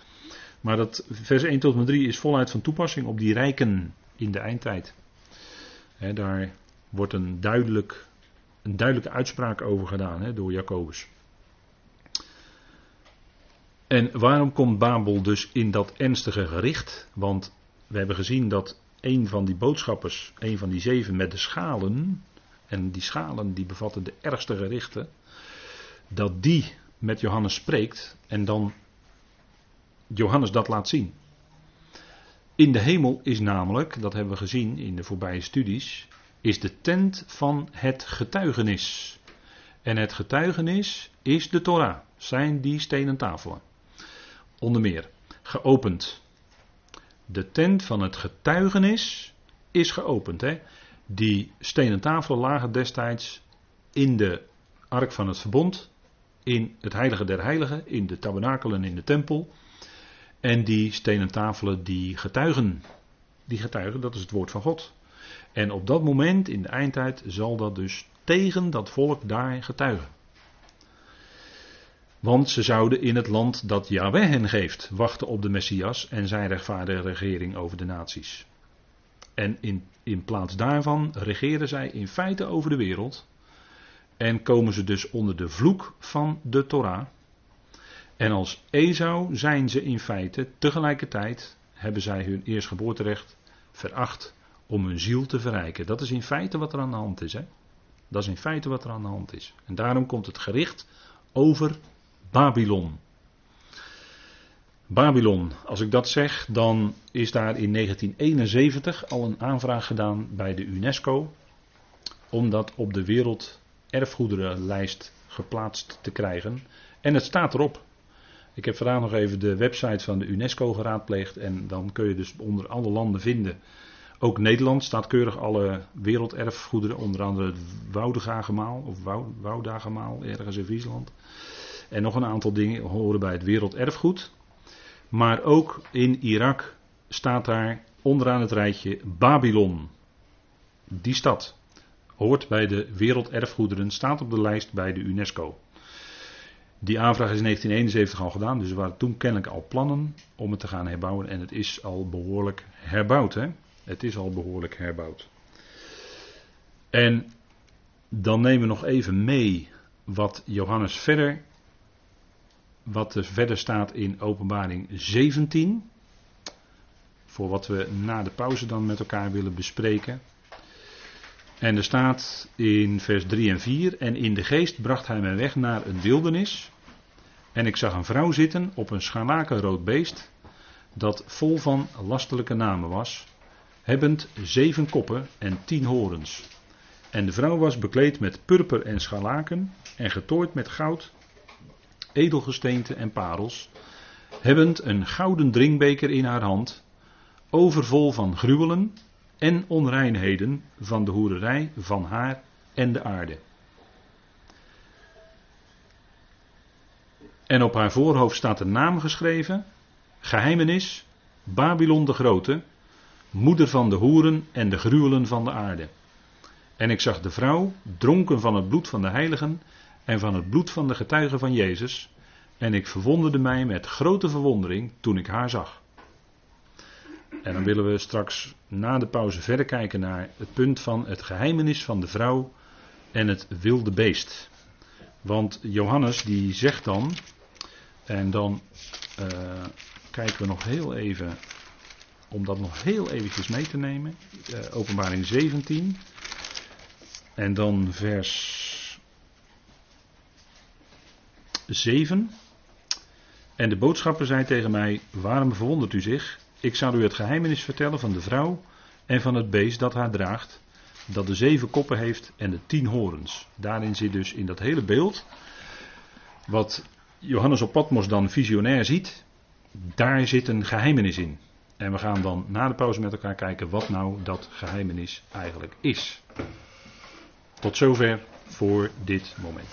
Maar dat vers 1 tot en met 3 is voluit van toepassing op die rijken in de eindtijd. daar wordt een, duidelijk, een duidelijke uitspraak over gedaan door Jacobus. En waarom komt Babel dus in dat ernstige gericht? Want we hebben gezien dat een van die boodschappers, een van die zeven met de schalen, en die schalen die bevatten de ergste gerichten, dat die met Johannes spreekt en dan Johannes dat laat zien. In de hemel is namelijk, dat hebben we gezien in de voorbije studies, is de tent van het getuigenis. En het getuigenis is de Torah, zijn die stenen tafelen. Onder meer, geopend. De tent van het getuigenis is geopend. Hè? Die stenen tafelen lagen destijds in de ark van het verbond, in het heilige der heiligen, in de tabernakelen in de tempel. En die stenen tafelen die getuigen. Die getuigen, dat is het woord van God. En op dat moment, in de eindtijd, zal dat dus tegen dat volk daar getuigen. Want ze zouden in het land dat Yahweh hen geeft wachten op de Messias en zijn rechtvaardige regering over de naties. En in, in plaats daarvan regeren zij in feite over de wereld. En komen ze dus onder de vloek van de Torah. En als Esau zijn ze in feite tegelijkertijd, hebben zij hun eerstgeboorterecht veracht om hun ziel te verrijken. Dat is in feite wat er aan de hand is. Hè? Dat is in feite wat er aan de hand is. En daarom komt het gericht over Babylon. Babylon, als ik dat zeg, dan is daar in 1971 al een aanvraag gedaan bij de UNESCO om dat op de werelderfgoederenlijst geplaatst te krijgen. En het staat erop. Ik heb vandaag nog even de website van de UNESCO geraadpleegd en dan kun je dus onder alle landen vinden. Ook Nederland staat keurig alle werelderfgoederen, onder andere het Woudegagemaal of Woudagemaal ergens in Friesland. En nog een aantal dingen horen bij het werelderfgoed. Maar ook in Irak staat daar onderaan het rijtje Babylon. Die stad hoort bij de werelderfgoederen, staat op de lijst bij de UNESCO. Die aanvraag is in 1971 al gedaan, dus er waren toen kennelijk al plannen om het te gaan herbouwen. En het is al behoorlijk herbouwd. Hè? Het is al behoorlijk herbouwd. En dan nemen we nog even mee wat Johannes verder wat er verder staat in Openbaring 17. Voor wat we na de pauze dan met elkaar willen bespreken. En er staat in vers 3 en 4: En in de geest bracht hij mij weg naar een wildernis. En ik zag een vrouw zitten op een scharlakenrood beest, dat vol van lastelijke namen was, hebbend zeven koppen en tien horens. En de vrouw was bekleed met purper en scharlaken en getooid met goud edelgesteente en parels, hebbend een gouden drinkbeker in haar hand, overvol van gruwelen en onreinheden van de hoererij van haar en de aarde. En op haar voorhoofd staat een naam geschreven: Geheimenis, Babylon de Grote, moeder van de hoeren en de gruwelen van de aarde. En ik zag de vrouw, dronken van het bloed van de heiligen en van het bloed van de getuigen van Jezus. En ik verwonderde mij met grote verwondering toen ik haar zag. En dan willen we straks na de pauze verder kijken naar het punt van het geheimenis van de vrouw en het wilde beest. Want Johannes die zegt dan, en dan uh, kijken we nog heel even, om dat nog heel eventjes mee te nemen, uh, openbaring 17, en dan vers 7. En de boodschapper zei tegen mij: Waarom verwondert u zich? Ik zal u het geheimenis vertellen van de vrouw en van het beest dat haar draagt, dat de zeven koppen heeft en de tien horens. Daarin zit dus in dat hele beeld, wat Johannes op Patmos dan visionair ziet, daar zit een geheimenis in. En we gaan dan na de pauze met elkaar kijken wat nou dat geheimenis eigenlijk is. Tot zover voor dit moment.